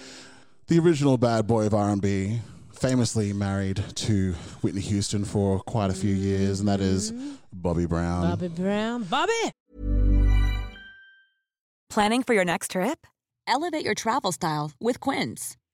Speaker 1: the original bad boy of R&B, famously married to Whitney Houston for quite a few years, and that is Bobby Brown.
Speaker 2: Bobby Brown. Bobby!
Speaker 5: Planning for your next trip? Elevate your travel style with Quince.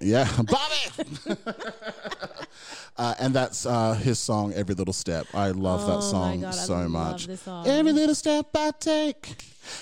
Speaker 1: Yeah, Bobby. uh, and that's uh, his song "Every Little Step." I love
Speaker 2: Oh
Speaker 1: that song
Speaker 2: God,
Speaker 1: so much.
Speaker 2: song.
Speaker 1: Every little step I take,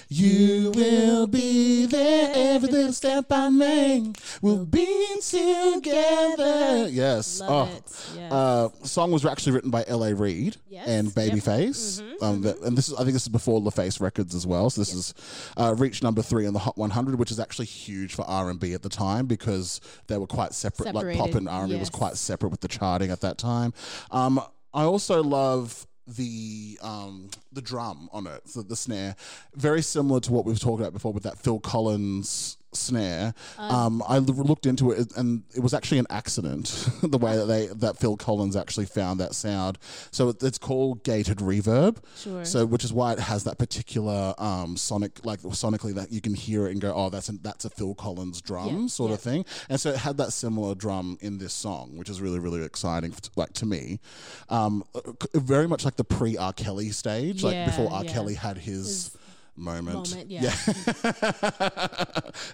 Speaker 1: you will be there. Every little step I make, we'll be together. Yes.
Speaker 2: Love
Speaker 1: oh.
Speaker 2: it. Yes.
Speaker 1: Uh, song was actually written by L.A. Reid
Speaker 2: Yes.
Speaker 1: and Babyface, um, that- and this is I think this is before LaFace Records as well. So this is uh, reached number three on the Hot 100, which is actually huge for R and B at the time because they were quite separate. Like pop
Speaker 2: Separated,
Speaker 1: and R and B was
Speaker 2: yes.
Speaker 1: quite separate with the charting at that time. Um, I also love the um, the drum on it, so the snare, very similar to what we've talked about before with that Phil Collins snare. Um, I l- looked into it, and it was actually an accident the way that they that Phil Collins actually found that sound. So it, it's called gated reverb.
Speaker 2: Sure.
Speaker 1: So which is why it has that particular um, sonic, like sonically that you can hear it and go, oh, that's a, that's a Phil Collins drum
Speaker 2: Yeah,
Speaker 1: sort of thing. And so it had that similar drum in this song, which is really really exciting, like to me. Um, uh, c- very much like the pre R Kelly stage, like
Speaker 2: Yeah,
Speaker 1: before R
Speaker 2: yeah.
Speaker 1: Kelly had his. Moment.
Speaker 2: moment, yeah.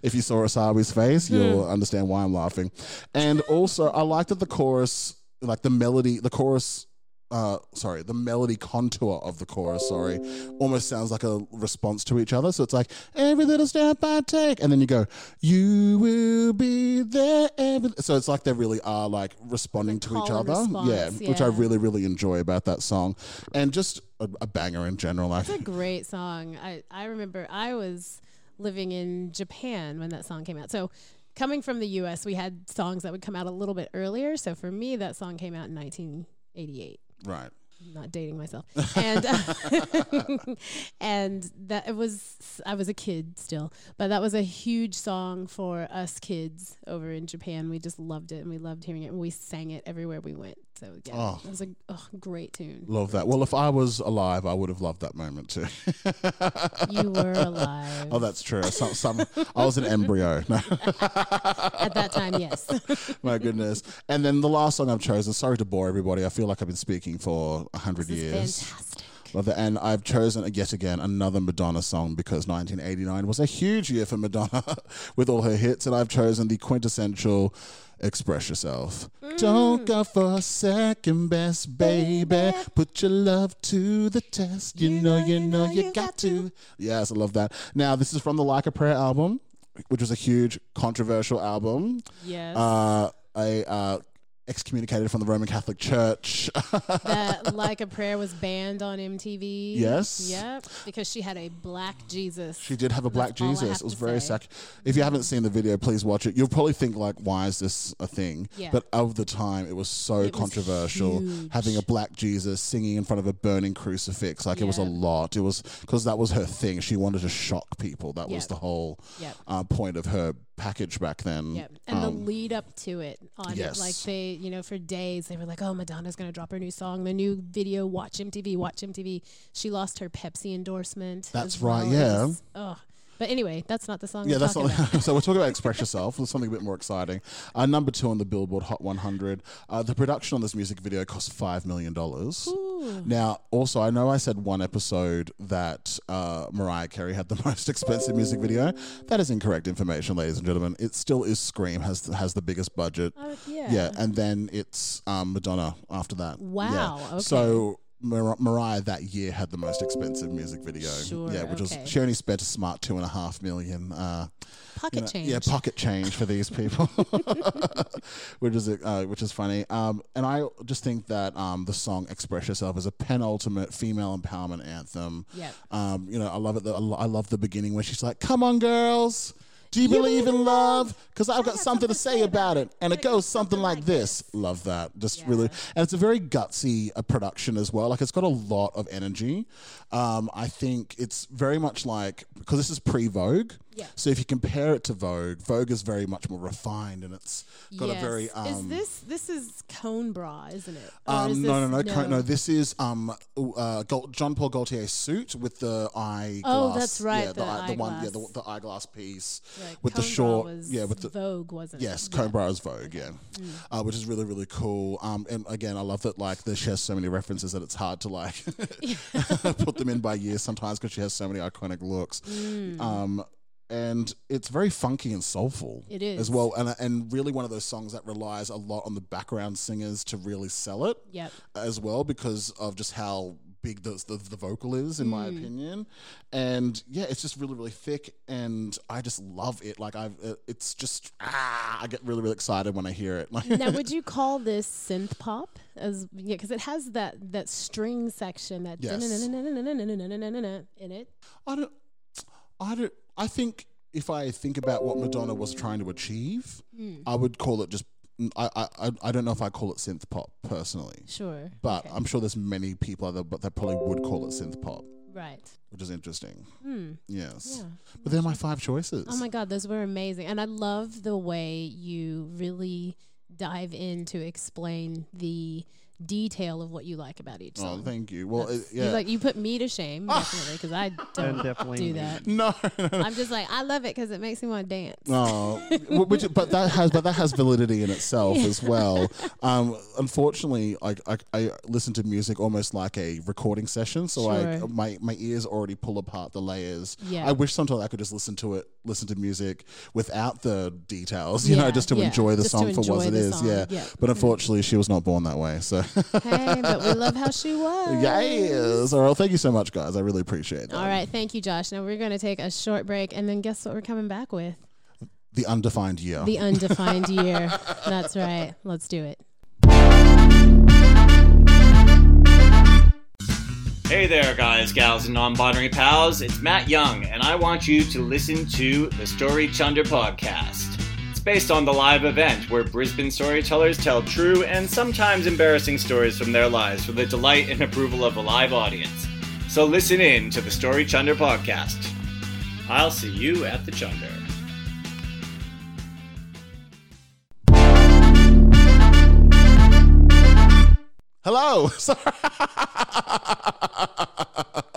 Speaker 1: if you saw Asabi's face, hmm. you'll understand why I'm laughing. And also, I like that the chorus, like the melody, the chorus. Uh, sorry, the melody contour of the chorus, sorry, almost sounds like a response to each other. So it's like every little step I take, and then you go, "You will be there." Every... So it's like they really are like responding to each other,
Speaker 2: response,
Speaker 1: yeah, which I really, really enjoy about that song, and just a, a banger in general.
Speaker 2: It's a great song. I, I remember I was living in Japan when that song came out. So coming from the US, we had songs that would come out a little bit earlier. So for me, that song came out in 1988.
Speaker 1: Right.
Speaker 2: I'm not dating myself. And and that it was I was a kid still, but that was a huge song for us kids over in Japan. We just loved it and we loved hearing it and we sang it everywhere we went. So yeah,
Speaker 1: Oh.
Speaker 2: it was a oh, great tune.
Speaker 1: Love that. Well, if I was alive, I would have loved that moment too.
Speaker 2: You were alive
Speaker 1: oh, that's true. Some, some, I was an embryo. No,
Speaker 2: at that time. Yes.
Speaker 1: my goodness. And then the last song I've chosen. Sorry to bore everybody. I feel like I've been speaking for a hundred years.
Speaker 2: fantastic.
Speaker 1: Love. And I've chosen yet again another Madonna song because 1989 was a huge year for Madonna with all her hits, and I've chosen the quintessential "Express Yourself." Don't go for second best, baby. Put your love to the test. You, know, you know, you got to. Yes, I love that. Now, this is from the Like a Prayer album, which was a huge controversial album.
Speaker 2: Yes.
Speaker 1: Uh, a uh, excommunicated from the Roman Catholic Church.
Speaker 2: that like a prayer was banned on MTV.
Speaker 1: Yes.
Speaker 2: Yep. Because she had a black Jesus.
Speaker 1: She did have a black
Speaker 2: That's
Speaker 1: Jesus. It was very
Speaker 2: say.
Speaker 1: sac. If you haven't seen the video, please watch it. You'll probably think like, "Why is this a thing?"
Speaker 2: Yeah.
Speaker 1: But of the time, it was so
Speaker 2: It was
Speaker 1: controversial.
Speaker 2: huge.
Speaker 1: Having a black Jesus singing in front of a burning crucifix, like it was a lot. It was because that was her thing. She wanted to shock people. That was the whole
Speaker 2: Yep.
Speaker 1: uh, point of her package back then.
Speaker 2: Yep. And the
Speaker 1: Um,
Speaker 2: lead up to it on
Speaker 1: yes.
Speaker 2: it, like they, you know, for days they were like, "Oh, Madonna's gonna drop her new song, the new video. Watch MTV, watch MTV." She lost her Pepsi endorsement.
Speaker 1: That's right,
Speaker 2: well.
Speaker 1: Yeah.
Speaker 2: was- oh, But anyway, that's not the song.
Speaker 1: Yeah, that's not. so we're talking about Express Yourself. There's something a bit more exciting. Uh, number two on the Billboard Hot 100. Uh, the production on this music video cost five million dollars. Now, also, I know I said one episode that uh, Mariah Carey had the most expensive music video. That is incorrect information, ladies and gentlemen. It still is Scream has has the biggest budget.
Speaker 2: Oh, yeah.
Speaker 1: Yeah, and then it's um, Madonna after that.
Speaker 2: Wow,
Speaker 1: Yeah.
Speaker 2: okay.
Speaker 1: So. Mar- Mariah that year had the most expensive music video.
Speaker 2: Sure,
Speaker 1: yeah, which
Speaker 2: okay.
Speaker 1: was she only spent a smart two and a half million. Uh,
Speaker 2: Pocket
Speaker 1: you know,
Speaker 2: change.
Speaker 1: Yeah, pocket change for these people, which is uh, which is funny. Um, and I just think that um, the song "Express Yourself" is a penultimate female empowerment anthem.
Speaker 2: Yep.
Speaker 1: Um, you know, I love it. Lo- I love the beginning where she's like, "Come on, girls." Do you believe in love? Because I've got something to say about it. And it goes something like this. Love that. Just really. And it's a very gutsy uh, production as well. Like, it's got a lot of energy. Um, I think it's very much like, because this is pre Vogue.
Speaker 2: Yeah.
Speaker 1: So if you compare it to Vogue, Vogue is very much more refined and it's got a very. Um,
Speaker 2: is this this is cone bra, isn't it?
Speaker 1: Um,
Speaker 2: is
Speaker 1: no, no, no, no, no. This is um, uh, John Paul Gaultier's suit with the eyeglass.
Speaker 2: Oh, that's right,
Speaker 1: Yeah,
Speaker 2: the
Speaker 1: eye- the one, yeah, the,
Speaker 2: eyeglass.
Speaker 1: the eyeglass piece with the
Speaker 2: cone
Speaker 1: short, yeah, with the
Speaker 2: Vogue, wasn't it?
Speaker 1: Yes,
Speaker 2: Yeah. Mm.
Speaker 1: Cone Bra is Vogue, yeah, uh, which is really really cool. Um, and again, I love that like the, she has so many references that it's hard to like put them in by year sometimes because she has so many iconic looks.
Speaker 2: Mm.
Speaker 1: Um, and it's very funky and soulful.
Speaker 2: It is.
Speaker 1: as well, and and really one of those songs that relies a lot on the background singers to really sell it
Speaker 2: Yep.
Speaker 1: as well because of just how big the, the, the vocal is in my
Speaker 2: Mm.
Speaker 1: opinion and yeah it's just really really thick and i just love it like i've uh, it's just ah i get really really excited when i hear it like
Speaker 2: now, would you call this synth pop? As yeah, because it has that that string section that
Speaker 1: Yes.
Speaker 2: in it.
Speaker 1: i don't i don't i think if i think about what madonna was trying to achieve
Speaker 2: Hmm.
Speaker 1: i would call it just I, I I- I don't know if I call it synth pop personally,
Speaker 2: Sure.
Speaker 1: but
Speaker 2: okay.
Speaker 1: I'm sure there's many people out there, but that probably would call it synth pop,
Speaker 2: right.
Speaker 1: which is interesting.
Speaker 2: Hmm.
Speaker 1: Yes,
Speaker 2: Yeah.
Speaker 1: but they're my five choices.
Speaker 2: Oh my god, those were amazing, and I love the way you really dive in to explain the detail of what you like about each
Speaker 1: Oh,
Speaker 2: song.
Speaker 1: thank you. Well, it,
Speaker 2: you
Speaker 1: yeah.
Speaker 2: like you put me to shame definitely because I don't
Speaker 3: definitely
Speaker 2: do that.
Speaker 1: no,
Speaker 2: I'm just like I love it because it makes me want to dance.
Speaker 1: Oh, which, but that has but that has validity in itself as well. Um, unfortunately, I, I I listen to music almost like a recording session, so I my my ears already pull apart the layers.
Speaker 2: Yeah.
Speaker 1: I wish sometimes I could just listen to it, listen to music without the details, you know, just to
Speaker 2: yeah,
Speaker 1: enjoy the
Speaker 2: just to
Speaker 1: song for what
Speaker 2: enjoy
Speaker 1: it
Speaker 2: the
Speaker 1: is.
Speaker 2: song,
Speaker 1: Yeah.
Speaker 2: yeah.
Speaker 1: But unfortunately, she was not born that way. So
Speaker 2: hey, but we love how she was.
Speaker 1: yes. All right. Well, thank you so much, guys. I really appreciate it.
Speaker 2: All right, thank you, Josh. Now we're going to take a short break, and then guess what we're coming back with?
Speaker 1: The undefined year.
Speaker 2: The undefined year. That's right. Let's do it.
Speaker 6: Hey there, guys, gals, and non binary pals. It's Matt Young, and I want you to listen to the Story Chunder podcast. It's based on the live event where Brisbane storytellers tell true and sometimes embarrassing stories from their lives for the delight and approval of a live audience. So listen in to the Story Chunder podcast. I'll see you at the Chunder.
Speaker 1: Hello.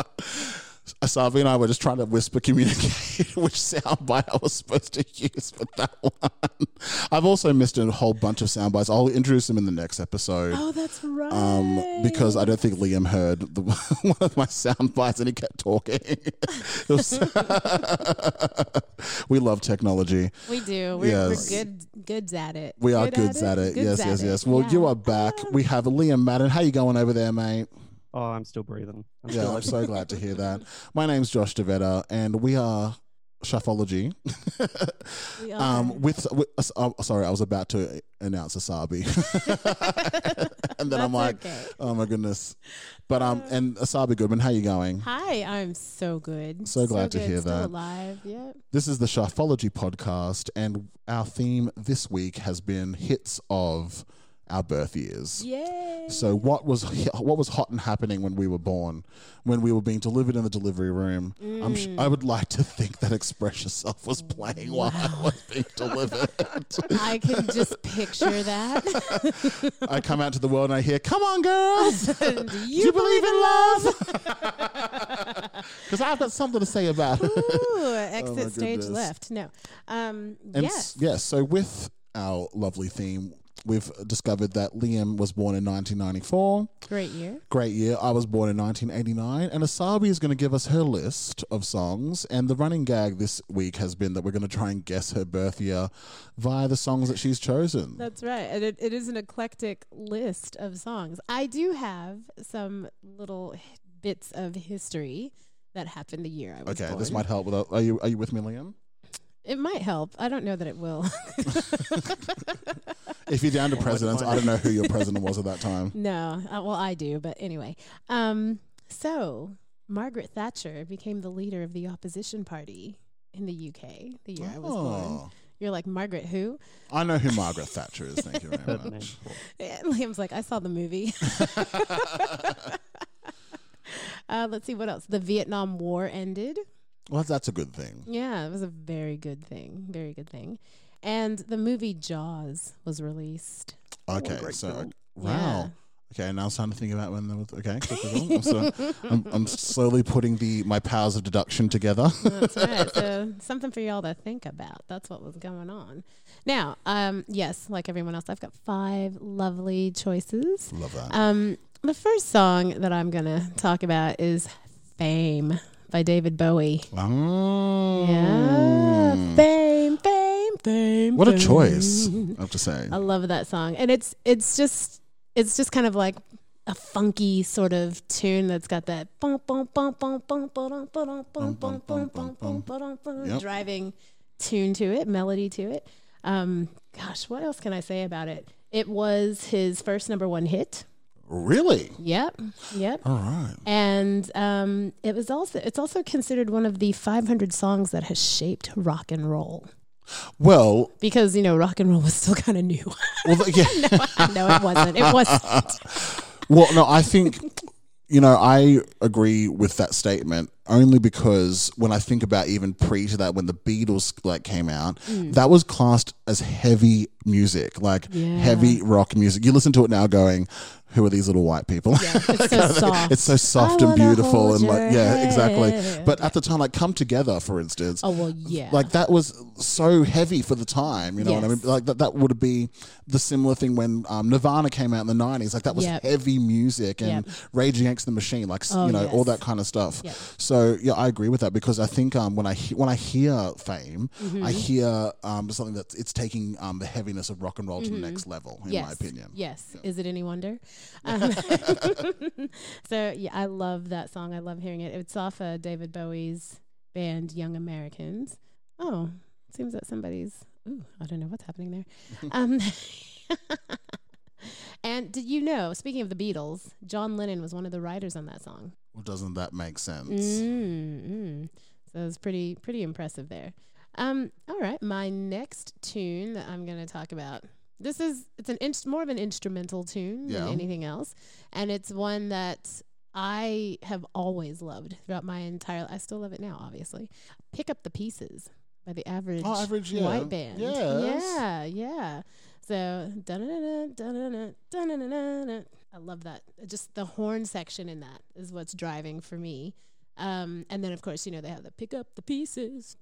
Speaker 1: Sorry. Asabi and I were just trying to whisper communicate which soundbite I was supposed to use for that one. I've also missed a whole bunch of soundbites. I'll introduce them in the next episode.
Speaker 2: Oh, that's right.
Speaker 1: Um, because I don't think Liam heard the, one of my soundbites and he kept talking. Was- we love technology.
Speaker 2: we do. We're,
Speaker 1: Yes.
Speaker 2: we're good goods at it.
Speaker 1: We are goods at it.
Speaker 2: Goods
Speaker 1: Yes,
Speaker 2: at
Speaker 1: yes,
Speaker 2: it.
Speaker 1: yes. Well, you are back. We have Liam Madden. How you going over there, mate?
Speaker 3: Oh, I'm still breathing. I'm
Speaker 1: Yeah,
Speaker 3: still
Speaker 1: I'm so glad to hear that. My name's Josh DeVetta, and we are Shuffology.
Speaker 2: We
Speaker 1: um,
Speaker 2: are.
Speaker 1: with, with oh, sorry, I was about to announce Asabi, and then I'm like,
Speaker 2: okay.
Speaker 1: oh my goodness. But um, and Asabi Goodman, how you going?
Speaker 2: Hi, I'm so good.
Speaker 1: So glad to
Speaker 2: good.
Speaker 1: hear
Speaker 2: Still
Speaker 1: that.
Speaker 2: alive. Yep.
Speaker 1: This is the Shuffology podcast, and our theme this week has been hits of our birth years.
Speaker 2: Yay.
Speaker 1: So what was what was hot and happening when we were born, when we were being delivered in the delivery room? I'm sh-
Speaker 2: Mm.
Speaker 1: I would like to think that Express Yourself was playing while I was being delivered.
Speaker 2: I can just picture that.
Speaker 1: I come out to the world and I hear, "Come on, girls,
Speaker 2: Do
Speaker 1: you believe in love?" Because I've got something to say about it.
Speaker 2: Ooh, exit
Speaker 1: my
Speaker 2: stage left. No. Um,
Speaker 1: And
Speaker 2: yes.
Speaker 1: s- yes, so with our lovely theme, we've discovered that Liam was born in 1994.
Speaker 2: Great year.
Speaker 1: Great year. I was born in 1989. And Asabi is going to give us her list of songs. And the running gag this week has been that we're going to try and guess her birth year via the songs that she's chosen.
Speaker 2: That's right. And it, it is an eclectic list of songs. I do have some little bits of history that happened the year I was
Speaker 1: okay,
Speaker 2: born.
Speaker 1: this might help. With, are you are you with me, Liam?
Speaker 2: It might help. I don't know that it will.
Speaker 1: If you're down to presidents, I don't know who your president was at that time.
Speaker 2: no. Uh, well, I do. But anyway. Um, so, Margaret Thatcher became the leader of the opposition party in the UK the year I was born.
Speaker 1: Oh.
Speaker 2: You're like, Margaret who?
Speaker 1: I know who Margaret Thatcher is. Thank you very
Speaker 3: Heard the name
Speaker 1: much.
Speaker 3: before.
Speaker 2: And Liam's like, I saw the movie. uh, let's see what else. The Vietnam War ended.
Speaker 1: Well, that's a good thing.
Speaker 2: Yeah, it was a very good thing. Very good thing. And the movie Jaws was released.
Speaker 1: Okay,
Speaker 3: great
Speaker 1: so
Speaker 3: film.
Speaker 1: wow. Okay, now it's time to think about when there was. Okay. I'm, so, I'm, I'm slowly putting the my powers of deduction together.
Speaker 2: That's right. So something for y'all to think about. That's what was going on. Now, um, yes, like everyone else, I've got five lovely choices.
Speaker 1: Love that.
Speaker 2: Um, the first song that I'm gonna talk about is "Fame" by David Bowie.
Speaker 1: Oh.
Speaker 2: Yeah, fame, fame, fame.
Speaker 1: What a
Speaker 2: fame.
Speaker 1: choice! I have to say.
Speaker 2: I love that song, and it's it's just it's just kind of like a funky sort of tune that's got that
Speaker 1: Yep.
Speaker 2: driving tune to it, melody to it. Um, gosh, what else can I say about it? It was his first number one hit.
Speaker 1: Really?
Speaker 2: Yep, yep.
Speaker 1: All right.
Speaker 2: And um, it was also it's also considered one of the 500 songs that has shaped rock and roll
Speaker 1: Well,
Speaker 2: because you know rock and roll was still kind of new.
Speaker 1: well, yeah.
Speaker 2: no, it wasn't. It wasn't.
Speaker 1: Well, no, I think you know I agree with that statement only because when I think about even pre to that, when the Beatles like came out, that was classed as heavy music, like
Speaker 2: Yeah.
Speaker 1: heavy rock music. You listen to it now, going, "Who are these little white people?"
Speaker 2: It's so soft.
Speaker 1: it's so soft
Speaker 2: I
Speaker 1: and beautiful and like yeah, exactly. But at the time, like "Come Together," for instance,
Speaker 2: Oh well, yeah.
Speaker 1: like that was so heavy for the time. You know what I mean? Like that, that would be the similar thing when um, Nirvana came out in the nineties. Like that was
Speaker 2: Yep.
Speaker 1: heavy music and
Speaker 2: Yep.
Speaker 1: Rage Against the Machine, like
Speaker 2: Oh,
Speaker 1: you know all that kind of stuff.
Speaker 2: Yep.
Speaker 1: So yeah, I agree with that because I think um, when I he- when I hear Fame,
Speaker 2: Mm-hmm.
Speaker 1: I hear um, something that it's taking um, the heaviness of rock and roll to the next level. In
Speaker 2: Mm-hmm. yes.
Speaker 1: my opinion.
Speaker 2: Yes. Is it any wonder? Um, so yeah, I love that song. I love hearing it. It's off uh, David Bowie's band Young Americans. Oh, seems that somebody's. Ooh, I don't know what's happening there. um, and did you know? Speaking of the Beatles, John Lennon was one of the writers on that song.
Speaker 1: Well, doesn't that make sense?
Speaker 2: Mm, mm. So it was pretty pretty impressive there. Um, all right, my next tune that I'm going to talk about. This is it's an inst- more of an instrumental tune
Speaker 1: Yeah.
Speaker 2: than anything else, and it's one that I have always loved throughout my entire. I still love it now, obviously. Pick up the pieces by the average,
Speaker 1: Oh, Average, yeah.
Speaker 2: white band.
Speaker 1: Yes.
Speaker 2: Yeah, yeah. So dun-dun-dun-dun, dun-dun-dun, dun-dun-dun-dun. I love that. Just the horn section in that is what's driving for me. Um, and then of course, you know, they have the pick up the pieces.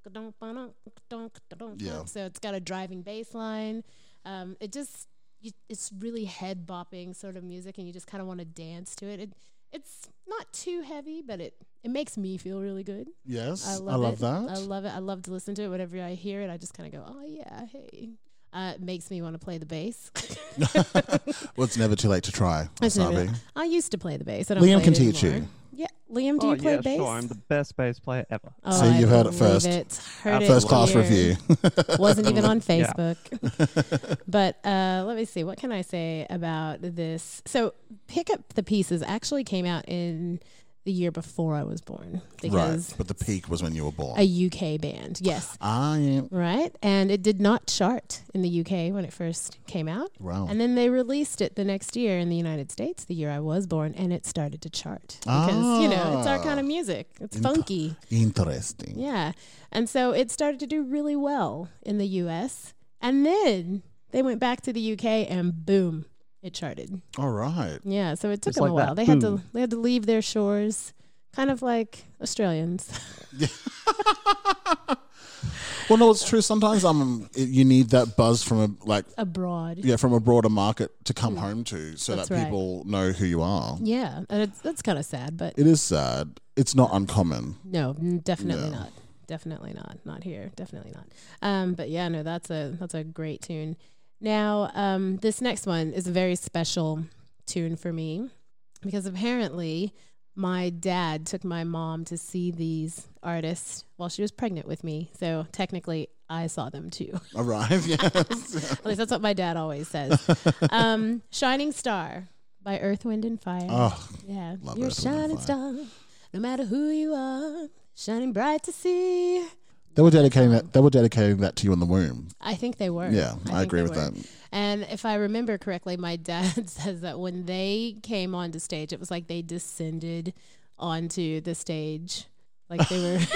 Speaker 1: Yeah.
Speaker 2: So it's got a driving bass line. Um, it just you, it's really head bopping sort of music and you just kind of want to dance to it. it. It's not too heavy, but it it makes me feel really good.
Speaker 1: Yes,
Speaker 2: I
Speaker 1: I
Speaker 2: love,
Speaker 1: love, that.
Speaker 2: I love it. I love to listen to it. Whenever I hear it, I just kind of go, "Oh yeah, hey." Uh, it makes me want to play the bass.
Speaker 1: well, it's never too late to try. Wasabi.
Speaker 2: I used to play the bass. I don't
Speaker 1: Liam can teach you.
Speaker 2: Anymore. Yeah, Liam, do
Speaker 3: oh
Speaker 2: you play
Speaker 3: yeah,
Speaker 2: bass?
Speaker 3: sure. I'm the best bass player ever.
Speaker 2: Oh,
Speaker 1: So
Speaker 2: I
Speaker 1: you've heard it first.
Speaker 2: It. Heard it
Speaker 1: First class
Speaker 2: here.
Speaker 1: review.
Speaker 2: Wasn't even on
Speaker 3: Yeah.
Speaker 2: Facebook. but uh, let me see. What can I say about this? So, Pick Up the Pieces actually came out in the year before I was born because
Speaker 1: right, but the peak was when you were born.
Speaker 2: a UK band. Yes.
Speaker 1: I am.
Speaker 2: Right. And it did not chart in the UK when it first came out.
Speaker 1: Wow.
Speaker 2: And then they released it the next year in the United States, the year I was born, and it started to chart. Because, you know, it's our
Speaker 1: Ah.
Speaker 2: kind of music. It's funky.
Speaker 1: Interesting.
Speaker 2: Yeah. And so it started to do really well in the US. And then they went back to the UK and boom, it charted.
Speaker 1: All right.
Speaker 2: Yeah, so it took
Speaker 3: Just
Speaker 2: them a
Speaker 3: like that.
Speaker 2: while. They had to they had to leave their shores, kind of like Australians.
Speaker 1: Well, no, it's true. Sometimes um, it- you need that buzz from a like
Speaker 2: abroad.
Speaker 1: yeah from a broader market to come home to, so
Speaker 2: Mm. That's
Speaker 1: that
Speaker 2: right.
Speaker 1: people know who you are.
Speaker 2: Yeah, and it's that's kind of sad, but
Speaker 1: It is sad. It's not uncommon.
Speaker 2: no, definitely
Speaker 1: No.
Speaker 2: not. Definitely not. Not here. Definitely not. Um, but yeah, no, that's a that's a great tune. Now, um, this next one is a very special tune for me because apparently my dad took my mom to see these artists while she was pregnant with me. So technically, I saw them too.
Speaker 1: Arrive, yes.
Speaker 2: At least that's what my dad always says. um, Shining Star by Earth, Wind, and Fire.
Speaker 1: oh,
Speaker 2: Yeah,
Speaker 1: Love
Speaker 2: you're a
Speaker 1: Earth, Wind,
Speaker 2: shining star, no matter who you are, shining bright to see.
Speaker 1: They were dedicating that. They were dedicating that to you in the womb.
Speaker 2: I think they were.
Speaker 1: Yeah, I,
Speaker 2: think
Speaker 1: agree with
Speaker 2: were.
Speaker 1: that.
Speaker 2: And if I remember correctly, my dad says that when they came onto stage, it was like they descended onto the stage. Like they were.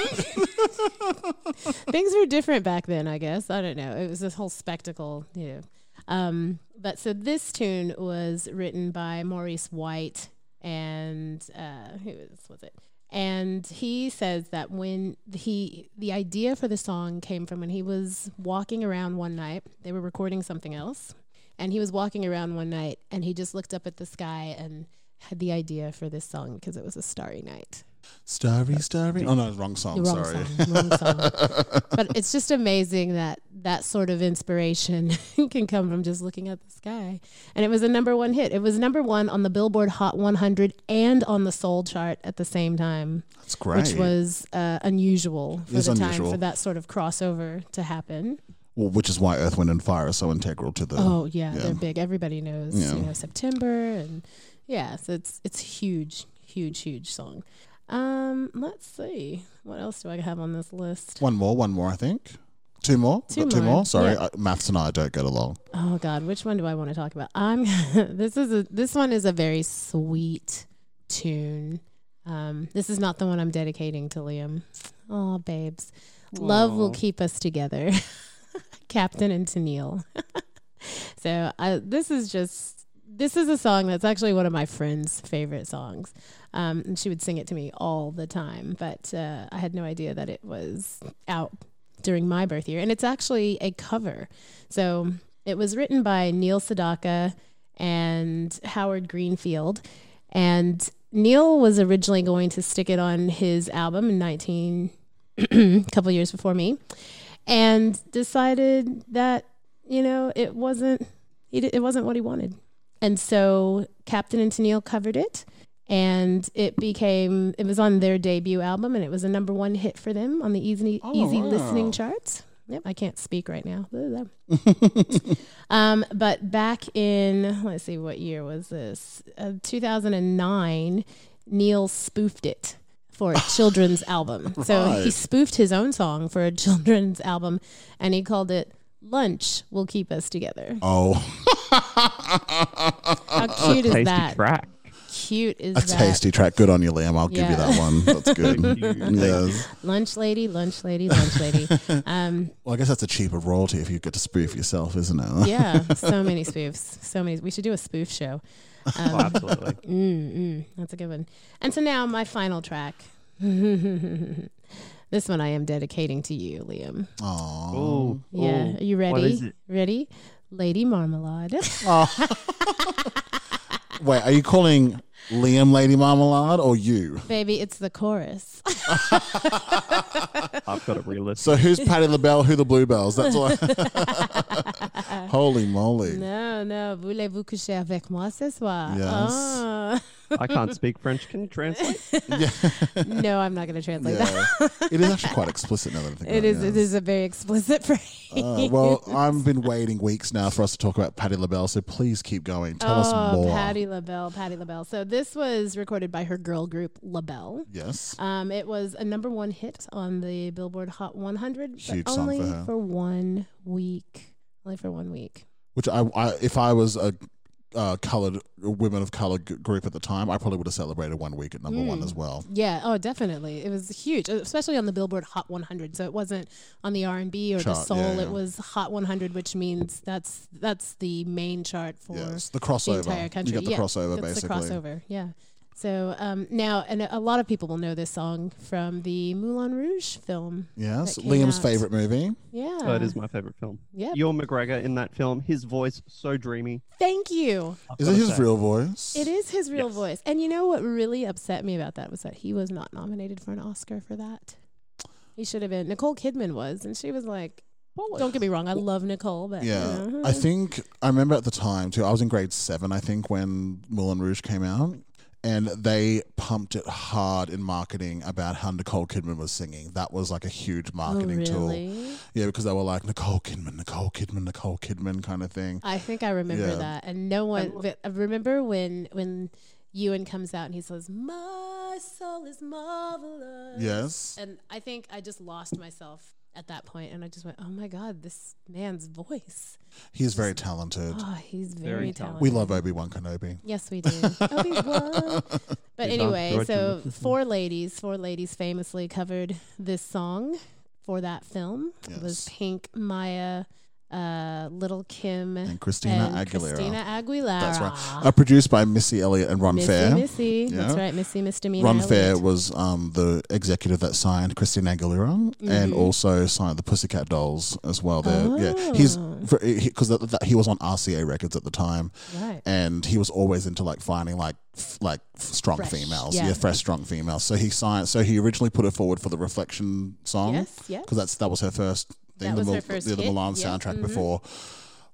Speaker 2: Things were different back then, I guess. I don't know. It was this whole spectacle, you know. Um, but so this tune was written by Maurice White and uh, who was, was it? And he says that when he the idea for the song came from when he was walking around one night, they were recording something else, and he was walking around one night and he just looked up at the sky and had the idea for this song because it was a starry night.
Speaker 1: Starry, starry. Oh no, wrong song.
Speaker 2: Wrong
Speaker 1: sorry.
Speaker 2: song, wrong song. but it's just amazing that that sort of inspiration can come from just looking at the sky. And it was a number one hit. It was number one on the Billboard Hot 100 and on the Soul chart at the same time,
Speaker 1: That's great.
Speaker 2: which was uh, unusual for the time for that sort of crossover to happen.
Speaker 1: well, which is why Earth, Wind, and Fire are so integral to the.
Speaker 2: Oh yeah,
Speaker 1: yeah.
Speaker 2: they're big. Everybody knows.
Speaker 1: Yeah.
Speaker 2: You know September and yeah, so it's it's huge, huge, huge song. Um, let's see, what else do I have on this list?
Speaker 1: One more, one more, I think. Two more.
Speaker 2: Two
Speaker 1: Got two
Speaker 2: more,
Speaker 1: more. Sorry,
Speaker 2: yeah.
Speaker 1: uh, maths and I don't get along.
Speaker 2: Oh God, which one do I want to talk about? I'm this is a this one is a very sweet tune. Um, this is not the one I'm dedicating to Liam. Oh, babes, love will keep us together, Captain and Tennille. so uh, this is just this is a song that's actually one of my friend's favorite songs. Um, and she would sing it to me all the time, but uh, I had no idea that it was out during my birth year. And it's actually a cover. So it was written by Neil Sedaka and Howard Greenfield. And Neil was originally going to stick it on his album in 19, a couple years before me, and decided that, you know, it wasn't, di- it wasn't what he wanted. And so Captain and Tennille covered it. And it became, it was on their debut album and it was a number one hit for them on the easy,
Speaker 1: Oh,
Speaker 2: easy
Speaker 1: wow.
Speaker 2: listening charts. Yep, I can't speak right now. um, but back in, let's see, what year was this? Uh, 2009, Neil spoofed it for a children's album. So he spoofed his own song for a children's album and he called it Lunch Will Keep Us Together.
Speaker 1: Oh,
Speaker 2: How cute is
Speaker 3: Tasty
Speaker 2: that?
Speaker 3: track.
Speaker 2: Cute is
Speaker 1: a
Speaker 2: that?
Speaker 1: tasty track. Good on you, Liam. I'll give you that one. That's good. yes.
Speaker 2: Lunch lady, lunch lady, lunch lady. Um,
Speaker 1: Well, I guess that's a cheaper royalty if you get to spoof yourself, isn't it?
Speaker 2: yeah, so many spoofs. So many. We should do a spoof show.
Speaker 3: Oh, absolutely.
Speaker 2: Mm, mm, that's a good one. And so now my final track. This one I am dedicating to you, Liam.
Speaker 1: Aww.
Speaker 3: Oh,
Speaker 2: Yeah, are you ready?
Speaker 3: What is it?
Speaker 2: Ready? Lady Marmalade. Oh.
Speaker 1: Wait, are you calling Liam Lady Marmalade or you?
Speaker 2: Baby, it's the chorus.
Speaker 3: I've got to relist.
Speaker 1: So who's Patti LaBelle? Who the Bluebelles? That's all. I- Holy moly!
Speaker 2: no, no. Voulez-vous coucher avec moi ce soir?
Speaker 1: Yes.
Speaker 2: Ah.
Speaker 3: I can't speak French. Can you translate?
Speaker 2: no, I'm not going to translate that.
Speaker 1: It is actually quite explicit now that I think
Speaker 2: It
Speaker 1: about
Speaker 2: is.
Speaker 1: it.
Speaker 2: It is a very explicit phrase.
Speaker 1: Uh, well, I've been waiting weeks now for us to talk about Patti LaBelle, so please keep going. Tell us
Speaker 2: Oh,
Speaker 1: more.
Speaker 2: Patti LaBelle, Patti LaBelle. So this was recorded by her girl group LaBelle.
Speaker 1: Yes.
Speaker 2: Um, it was a number one hit on the Billboard Hot 100,
Speaker 1: Huge
Speaker 2: but
Speaker 1: song
Speaker 2: only
Speaker 1: for her.
Speaker 2: one week. Only for one week.
Speaker 1: Which I, I if I was a uh, colored women of color g- group at the time, I probably would have celebrated one week at number one
Speaker 2: Mm.
Speaker 1: as well.
Speaker 2: Yeah. Oh, definitely. It was huge, especially on the Billboard Hot 100. So it wasn't on the R&B or the soul.
Speaker 1: yeah, yeah.
Speaker 2: It was Hot 100, which means that's that's the main chart for
Speaker 1: Yes, the
Speaker 2: the entire country.
Speaker 1: You got the
Speaker 2: yeah,
Speaker 1: crossover basically.
Speaker 2: the crossover. Yeah. So um, now, and a lot of people will know this song from the Moulin Rouge film.
Speaker 1: Yes, Liam's
Speaker 2: out.
Speaker 1: favorite movie.
Speaker 2: Yeah.
Speaker 3: Oh, it is my favorite film.
Speaker 2: Yeah,
Speaker 3: Ewan McGregor in that film, his voice so dreamy.
Speaker 2: Thank you.
Speaker 3: I've
Speaker 1: Is it his
Speaker 3: say.
Speaker 1: real voice?
Speaker 2: It is his real
Speaker 3: Yes.
Speaker 2: voice. And you know what really upset me about that was that he was not nominated for an Oscar for that. He should have been. Nicole Kidman was, and she was like, don't get me wrong, I love Nicole, but
Speaker 1: Yeah,
Speaker 2: you know,
Speaker 1: I think I remember at the time too. I was in grade seven, I think, when Moulin Rouge came out, and they pumped it hard in marketing about how Nicole Kidman was singing. That was like a huge
Speaker 2: Oh,
Speaker 1: marketing tool. Yeah, because they were like Nicole Kidman, Nicole Kidman, Nicole Kidman kind of thing.
Speaker 2: I think I remember
Speaker 1: Yeah.
Speaker 2: that, and no one. I uh, remember when when Ewan comes out and he says, "My soul is marvelous."
Speaker 1: Yes.
Speaker 2: and I think I just lost myself at that point, and I just went, "Oh my god, this man's voice!
Speaker 1: He's very talented.
Speaker 2: Oh, he's very,
Speaker 3: Very
Speaker 2: talented."
Speaker 1: We love Obi Wan Kenobi.
Speaker 2: Yes, we do. Obi-Wan. But anyway, so four ladies, four ladies famously covered this song for that film. It was Pink, Mya, uh, Little Kim,
Speaker 1: And Christina
Speaker 2: and
Speaker 1: Aguilera.
Speaker 2: Christina Aguilera.
Speaker 1: That's right. Uh, produced by Missy Elliott and Ron
Speaker 2: Missy,
Speaker 1: Fair.
Speaker 2: Missy. That's
Speaker 1: Yeah.
Speaker 2: right. Missy Misdemeanor.
Speaker 1: Ron Fair
Speaker 2: Elliott.
Speaker 1: was um, the executive that signed Christina Aguilera and
Speaker 2: Mhm.
Speaker 1: also signed the Pussycat Dolls as well. There, yeah, he's
Speaker 2: Oh.
Speaker 1: because he, he was on RCA Records at the time,
Speaker 2: Right.
Speaker 1: and he was always into like finding like f- like f- strong
Speaker 2: Fresh,
Speaker 1: females,
Speaker 2: yeah.
Speaker 1: yeah. fresh strong females. So he signed. So he originally put it forward for the Reflection song
Speaker 2: Yes, yes.
Speaker 1: because that's that was her first thing.
Speaker 2: That
Speaker 1: the
Speaker 2: was her first
Speaker 1: the, the Mulan
Speaker 2: yeah,
Speaker 1: soundtrack
Speaker 2: mhm.
Speaker 1: before.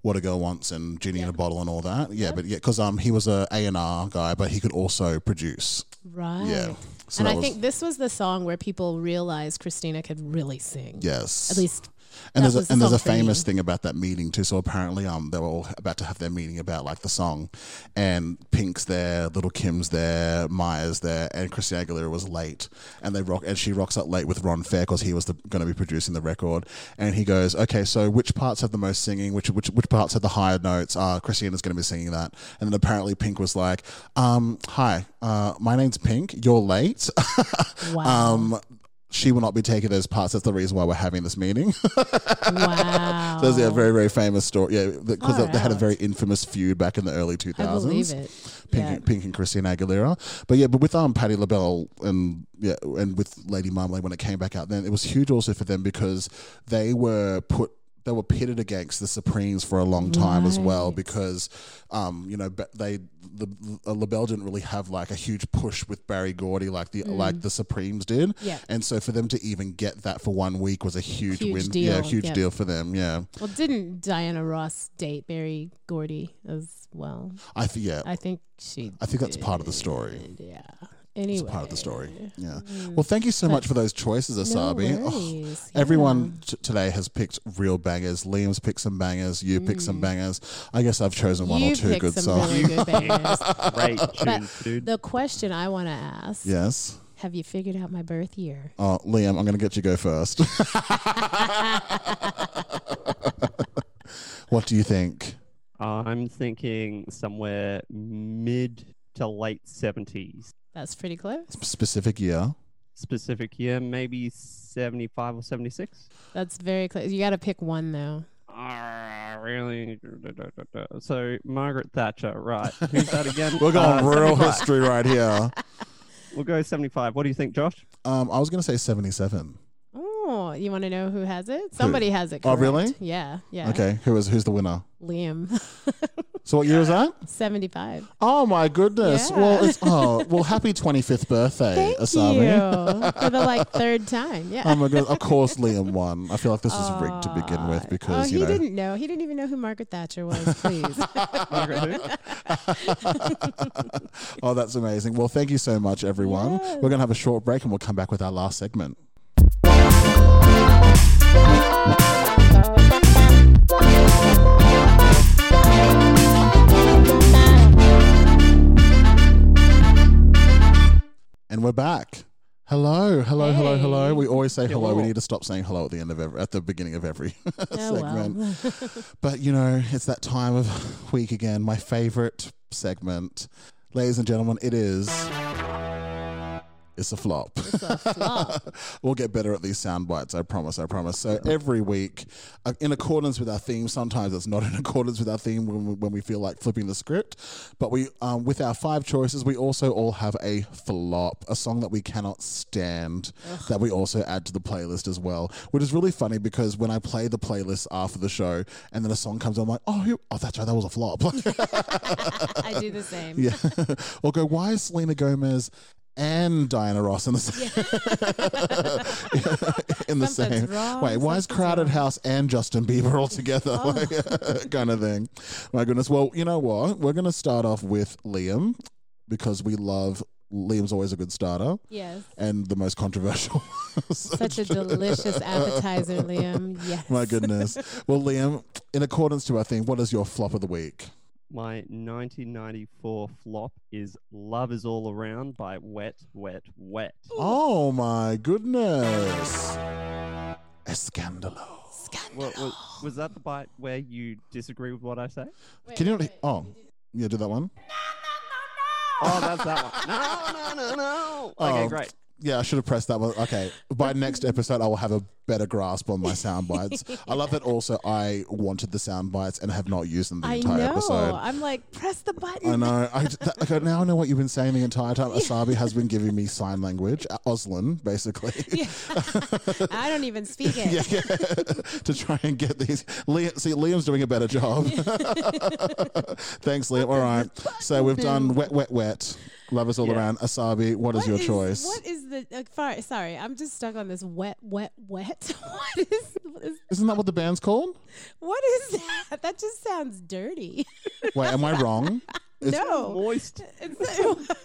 Speaker 1: What a Girl Wants and Genie in a Bottle and all that. Yeah, but yeah, because um he was a A and R guy, but he could also produce.
Speaker 2: Right.
Speaker 1: Yeah. So
Speaker 2: and I think this was the song where people realized Christina could really sing.
Speaker 1: Yes.
Speaker 2: At least
Speaker 1: And
Speaker 2: that
Speaker 1: there's a, and there's a famous thing about that meeting too. So apparently, um, they were all about to have their meeting about like the song, and Pink's there, Little Kim's there, Mya's there, and Christina Aguilera was late, and they rock, and she rocks up late with Ron Fair because he was going to be producing the record, and he goes, okay, so which parts have the most singing? Which which which parts have the higher notes? Uh, Christina's going to be singing that, and then apparently Pink was like, um, hi, uh, my name's Pink, you're late.
Speaker 2: Wow.
Speaker 1: um, she will not be taking those parts. That's the reason why we're having this meeting.
Speaker 2: wow.
Speaker 1: So there's a very, very famous story. Yeah, because they, they had a very infamous feud back in the early 2000s.
Speaker 2: I believe it.
Speaker 1: Pink,
Speaker 2: Yeah.
Speaker 1: and, Pink and Christina Aguilera. But yeah, but with um Patti LaBelle and yeah, and with Lady Marmalade when it came back out, then it was huge also for them because they were put they were pitted against the Supremes for a long time as well because um you know they the, LaBelle didn't really have like a huge push with Berry Gordy like the like the Supremes did.
Speaker 2: Mm. Yeah.
Speaker 1: And so for them to even get that for one week was a huge,
Speaker 2: Huge
Speaker 1: win.
Speaker 2: deal,
Speaker 1: Yeah, huge
Speaker 2: yeah.
Speaker 1: deal for them. Yeah.
Speaker 2: Well, didn't Diana Ross date Berry Gordy as well?
Speaker 1: I th- yeah.
Speaker 2: I think she.
Speaker 1: I think that's part of the story.
Speaker 2: Yeah. Anyway.
Speaker 1: It's part of the story. Yeah. Mm. Well, thank you so much for those choices,
Speaker 2: No
Speaker 1: Asabi. Oh,
Speaker 2: worries.
Speaker 1: Everyone t- today has picked real bangers. Liam's picked some bangers. You picked some mm. bangers. I guess I've chosen one
Speaker 2: you
Speaker 1: or two good
Speaker 2: some
Speaker 1: songs.
Speaker 2: really good bangers.
Speaker 3: Great
Speaker 2: But
Speaker 3: tunes, dude.
Speaker 2: the question I want to ask:
Speaker 1: yes.
Speaker 2: Have you figured out my birth year?
Speaker 1: Oh, Liam, I'm going to get you go first. what do you think?
Speaker 3: I'm thinking somewhere mid to late 70s.
Speaker 2: That's pretty close.
Speaker 1: Specific year.
Speaker 3: Specific year, maybe 75 or 76.
Speaker 2: That's very close. You got to pick one though.
Speaker 3: Ah, really? So Margaret Thatcher, right? Who's that again?
Speaker 1: We're going
Speaker 3: Uh,
Speaker 1: real
Speaker 3: 75.
Speaker 1: history right here.
Speaker 3: We'll go 75. What do you think, Josh?
Speaker 1: Um, I was going to say 77.
Speaker 2: Oh, you want to know who has it? Somebody has it.
Speaker 1: Oh,
Speaker 2: Correct.
Speaker 1: really?
Speaker 2: Yeah. Yeah.
Speaker 1: Okay, who is who's the winner?
Speaker 2: Liam,
Speaker 1: So what year is that?
Speaker 2: seventy-five.
Speaker 1: Oh my goodness!
Speaker 2: Yeah.
Speaker 1: Well, it's oh well, happy 25th birthday,
Speaker 2: Thank
Speaker 1: Asabi.
Speaker 2: you for the like third time. Yeah.
Speaker 1: Oh my god! Of course, Liam won. I feel like this is rigged to begin with because
Speaker 2: oh,
Speaker 1: you
Speaker 2: he
Speaker 1: know.
Speaker 2: didn't know. He didn't even know who Margaret Thatcher was. Please.
Speaker 3: Margaret who?
Speaker 1: Oh, that's amazing. Well, thank you so much, everyone. We're gonna have a short break and we'll come back with our last segment. We're back. Hello, hello, hello, hello. We always say hello. We need to stop saying hello at the end of every, at the beginning of every
Speaker 2: oh
Speaker 1: segment. But you know, it's that time of week again. My favorite segment, ladies and gentlemen, it is. It's a flop.
Speaker 2: It's a flop.
Speaker 1: we'll get better at these sound bites. I promise. I promise. So every week, uh, in accordance with our theme. Sometimes it's not in accordance with our theme when we, when we feel like flipping the script. But we, um, with our five choices, we also all have a flop, a song that we cannot stand, that we also add to the playlist as well. Which is really funny because when I play the playlist after the show, and then a song comes on, I'm like, oh, who- oh, that's right, that was a flop.
Speaker 2: I do the same.
Speaker 1: yeah. or go, why is Selena Gomez? And Diana Ross in the same, in the
Speaker 2: Something's
Speaker 1: same.
Speaker 2: wrong,
Speaker 1: Wait, why is Crowded
Speaker 2: wrong. Oh.
Speaker 1: House and Justin Bieber all together? Like, kind of thing. My goodness. Well, you know what? We're going to start off with Liam because we love Liam's always a good starter
Speaker 2: Yes.
Speaker 1: and the most controversial.
Speaker 2: Such a delicious appetizer, Liam. Yes.
Speaker 1: My goodness. Well, Liam, in accordance to our theme, what is your flop of the week?
Speaker 3: My 1994 flop is "Love Is All Around" by Wet, Wet, Wet.
Speaker 1: Oh my goodness. Escandalo.
Speaker 3: Wa- was, was that the bite where you disagree with what I say?
Speaker 1: Can you? Oh, yeah. Do that one.
Speaker 3: No no no no Oh, that's that one. No, no, no, no. Oh. Okay,
Speaker 1: Oh,
Speaker 3: great.
Speaker 1: Yeah, I should have pressed that one. Okay. By next episode, I will have a better grasp on my sound bites. I love that also I wanted the sound bites and have not used them the
Speaker 2: I
Speaker 1: entire
Speaker 2: know.
Speaker 1: episode.
Speaker 2: I'm like, press the button.
Speaker 1: I know. I, that, okay, now I know what you've been saying the entire time. Asabi has been giving me sign language, uh, Auslan, basically.
Speaker 2: I don't even speak it.
Speaker 1: Yeah, yeah. to try and get these. Liam, see, Liam's doing a better job. Thanks, Liam. All right. So we've done wet, wet, wet. Love us all
Speaker 3: Yeah.
Speaker 1: around. Asabi, what is your
Speaker 2: is-
Speaker 1: choice?
Speaker 2: What is the? Uh, far, sorry, I'm just stuck on this wet, wet, wet. what is? What is,
Speaker 1: Isn't that what the band's called?
Speaker 2: what is that? That just sounds dirty.
Speaker 1: Wait, am I wrong? It's-
Speaker 2: no,
Speaker 3: Moist.
Speaker 2: It's-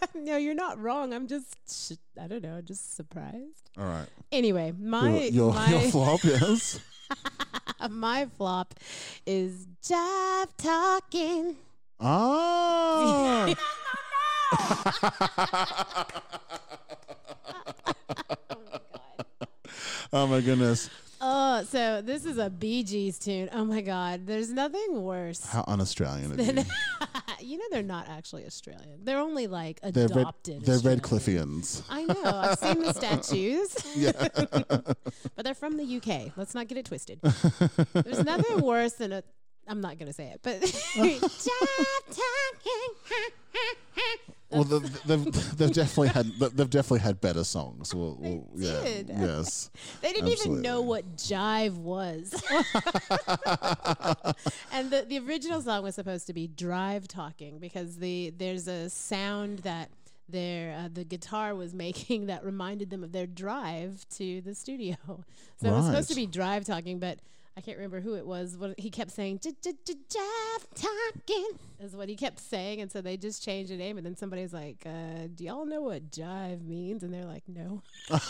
Speaker 2: no, you're not wrong. I'm just, sh- I don't know, just surprised.
Speaker 1: All right.
Speaker 2: Anyway, my
Speaker 1: Your, your,
Speaker 2: my
Speaker 1: your flop, yes.
Speaker 2: my flop is jive talking.
Speaker 1: Ah. Oh my goodness.
Speaker 2: Oh, so this is a Bee Gees tune. Oh my God, there's nothing worse.
Speaker 1: How un-Australian of you.
Speaker 2: you know they're not actually Australian. They're only like
Speaker 1: They're red,
Speaker 2: adopted.
Speaker 1: they're
Speaker 2: Australian.
Speaker 1: Redcliffians.
Speaker 2: I know. I've seen the statues.
Speaker 1: Yeah.
Speaker 2: but they're from the UK. Let's not get it twisted. There's nothing worse than a. I'm not gonna say it, but
Speaker 1: Well, they've, they've, they've definitely had they've definitely had better songs. Well, well, yeah,
Speaker 2: did.
Speaker 1: yes.
Speaker 2: they didn't even know what jive was. and the the original song was supposed to be drive talking because the there's a sound that their uh, the guitar was making that reminded them of their drive to the studio. So it was supposed to be drive talking, but I can't remember who it was. What he kept saying, "J- j- j- jive talking is what he kept saying, and so they just changed the name. And then somebody's like, uh, "Do y'all know what jive means?" And they're like, "No."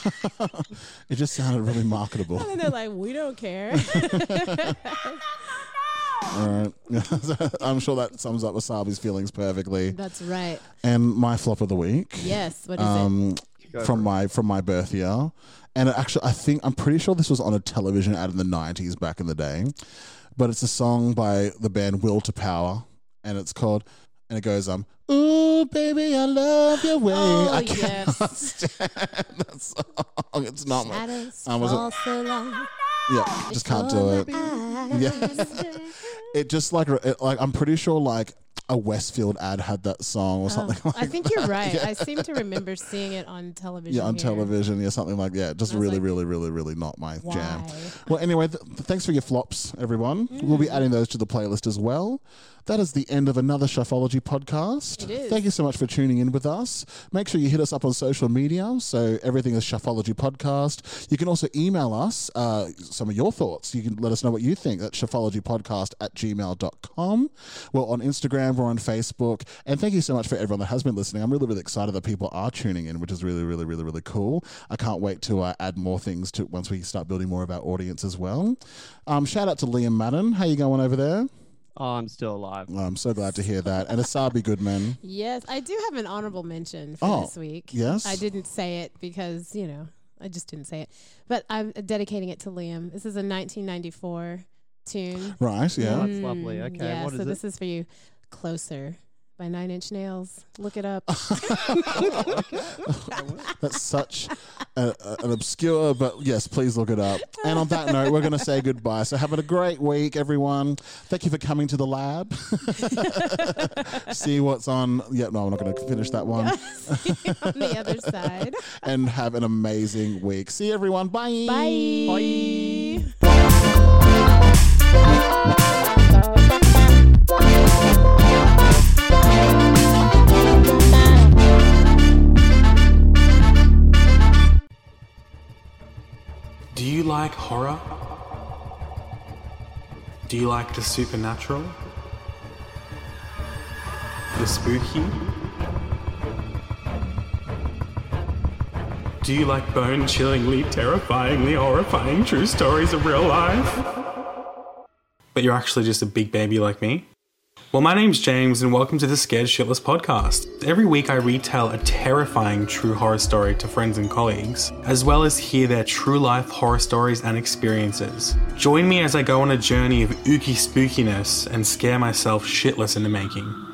Speaker 1: It just sounded really marketable.
Speaker 2: And then they're like, "We don't care."
Speaker 1: All right. I'm sure that sums up Wasabi's feelings perfectly.
Speaker 2: That's right.
Speaker 1: And my flop of the week.
Speaker 2: Yes. What is it?
Speaker 3: Go
Speaker 1: from my from my birth year, and actually I think I'm pretty sure this was on a television ad in the '90s back in the day, but it's a song by the band Will to Power, and it's called and it goes um Ooh baby I love your way.
Speaker 2: Oh,
Speaker 1: I cannot
Speaker 2: yes.
Speaker 1: stand that song. It's not my um, was
Speaker 2: so long.
Speaker 1: yeah. Just can't do it. Yes. It just like it, like I'm pretty sure like a Westfield ad had that song or
Speaker 2: Oh,
Speaker 1: something like
Speaker 2: I think you're right.
Speaker 1: Yeah.
Speaker 2: I seem to remember seeing it on television.
Speaker 1: Yeah, on
Speaker 2: here.
Speaker 1: television, yeah, something like yeah. Just really,
Speaker 2: like,
Speaker 1: really, really, really not my jam.
Speaker 2: Why?
Speaker 1: Well, anyway, th- th- thanks for your flops, everyone. We'll
Speaker 2: Mm.
Speaker 1: be adding those to the playlist as well. That is the end of another Shuffology podcast.
Speaker 2: It is.
Speaker 1: Thank you so much for tuning in with us. Make sure you hit us up on social media. So everything is Shuffology Podcast. You can also email us uh, some of your thoughts. You can let us know what you think at shuffologypodcast at gmail.com. We're on Instagram, we're on Facebook. And thank you so much for everyone that has been listening. I'm really, really excited that people are tuning in, which is really, really, really, really cool. I can't wait to uh, add more things to once we start building more of our audience as well. Um, shout out to Liam Madden. How you going over there?
Speaker 3: Oh, I'm still alive.
Speaker 1: Well, I'm so glad to hear that. And Asabi Goodman.
Speaker 2: Yes, I do have an honorable mention for
Speaker 1: Oh,
Speaker 2: this week.
Speaker 1: yes?
Speaker 2: I didn't say it because, you know, I just didn't say it. But I'm dedicating it to Liam. This is a 1994 tune.
Speaker 1: Right, yeah.
Speaker 3: Oh, that's lovely.
Speaker 2: Mm,
Speaker 3: Okay,
Speaker 2: Yeah,
Speaker 3: what
Speaker 2: so
Speaker 3: it?
Speaker 2: this is for you. Closer by Nine Inch Nails. Look it up.
Speaker 1: That's such a, a- an obscure, but yes, please look it up. And on that note, we're going to say goodbye. So, having a great week, everyone. Thank you for coming to the lab. See what's on. Yeah, no, I'm not going to finish that one.
Speaker 2: on the other side.
Speaker 1: and have an amazing week. See you, everyone. Bye.
Speaker 2: Bye.
Speaker 7: Do you like horror? Do you like the supernatural? The spooky? Do you like bone chillingly, terrifyingly horrifying true stories of real life? But you're actually just a big baby like me? Well, my name's James, and welcome to the Scared Shitless podcast. Every week, I retell a terrifying true horror story to friends and colleagues, as well as hear their true life horror stories and experiences. Join me as I go on a journey of ooky spookiness and scare myself shitless in the making.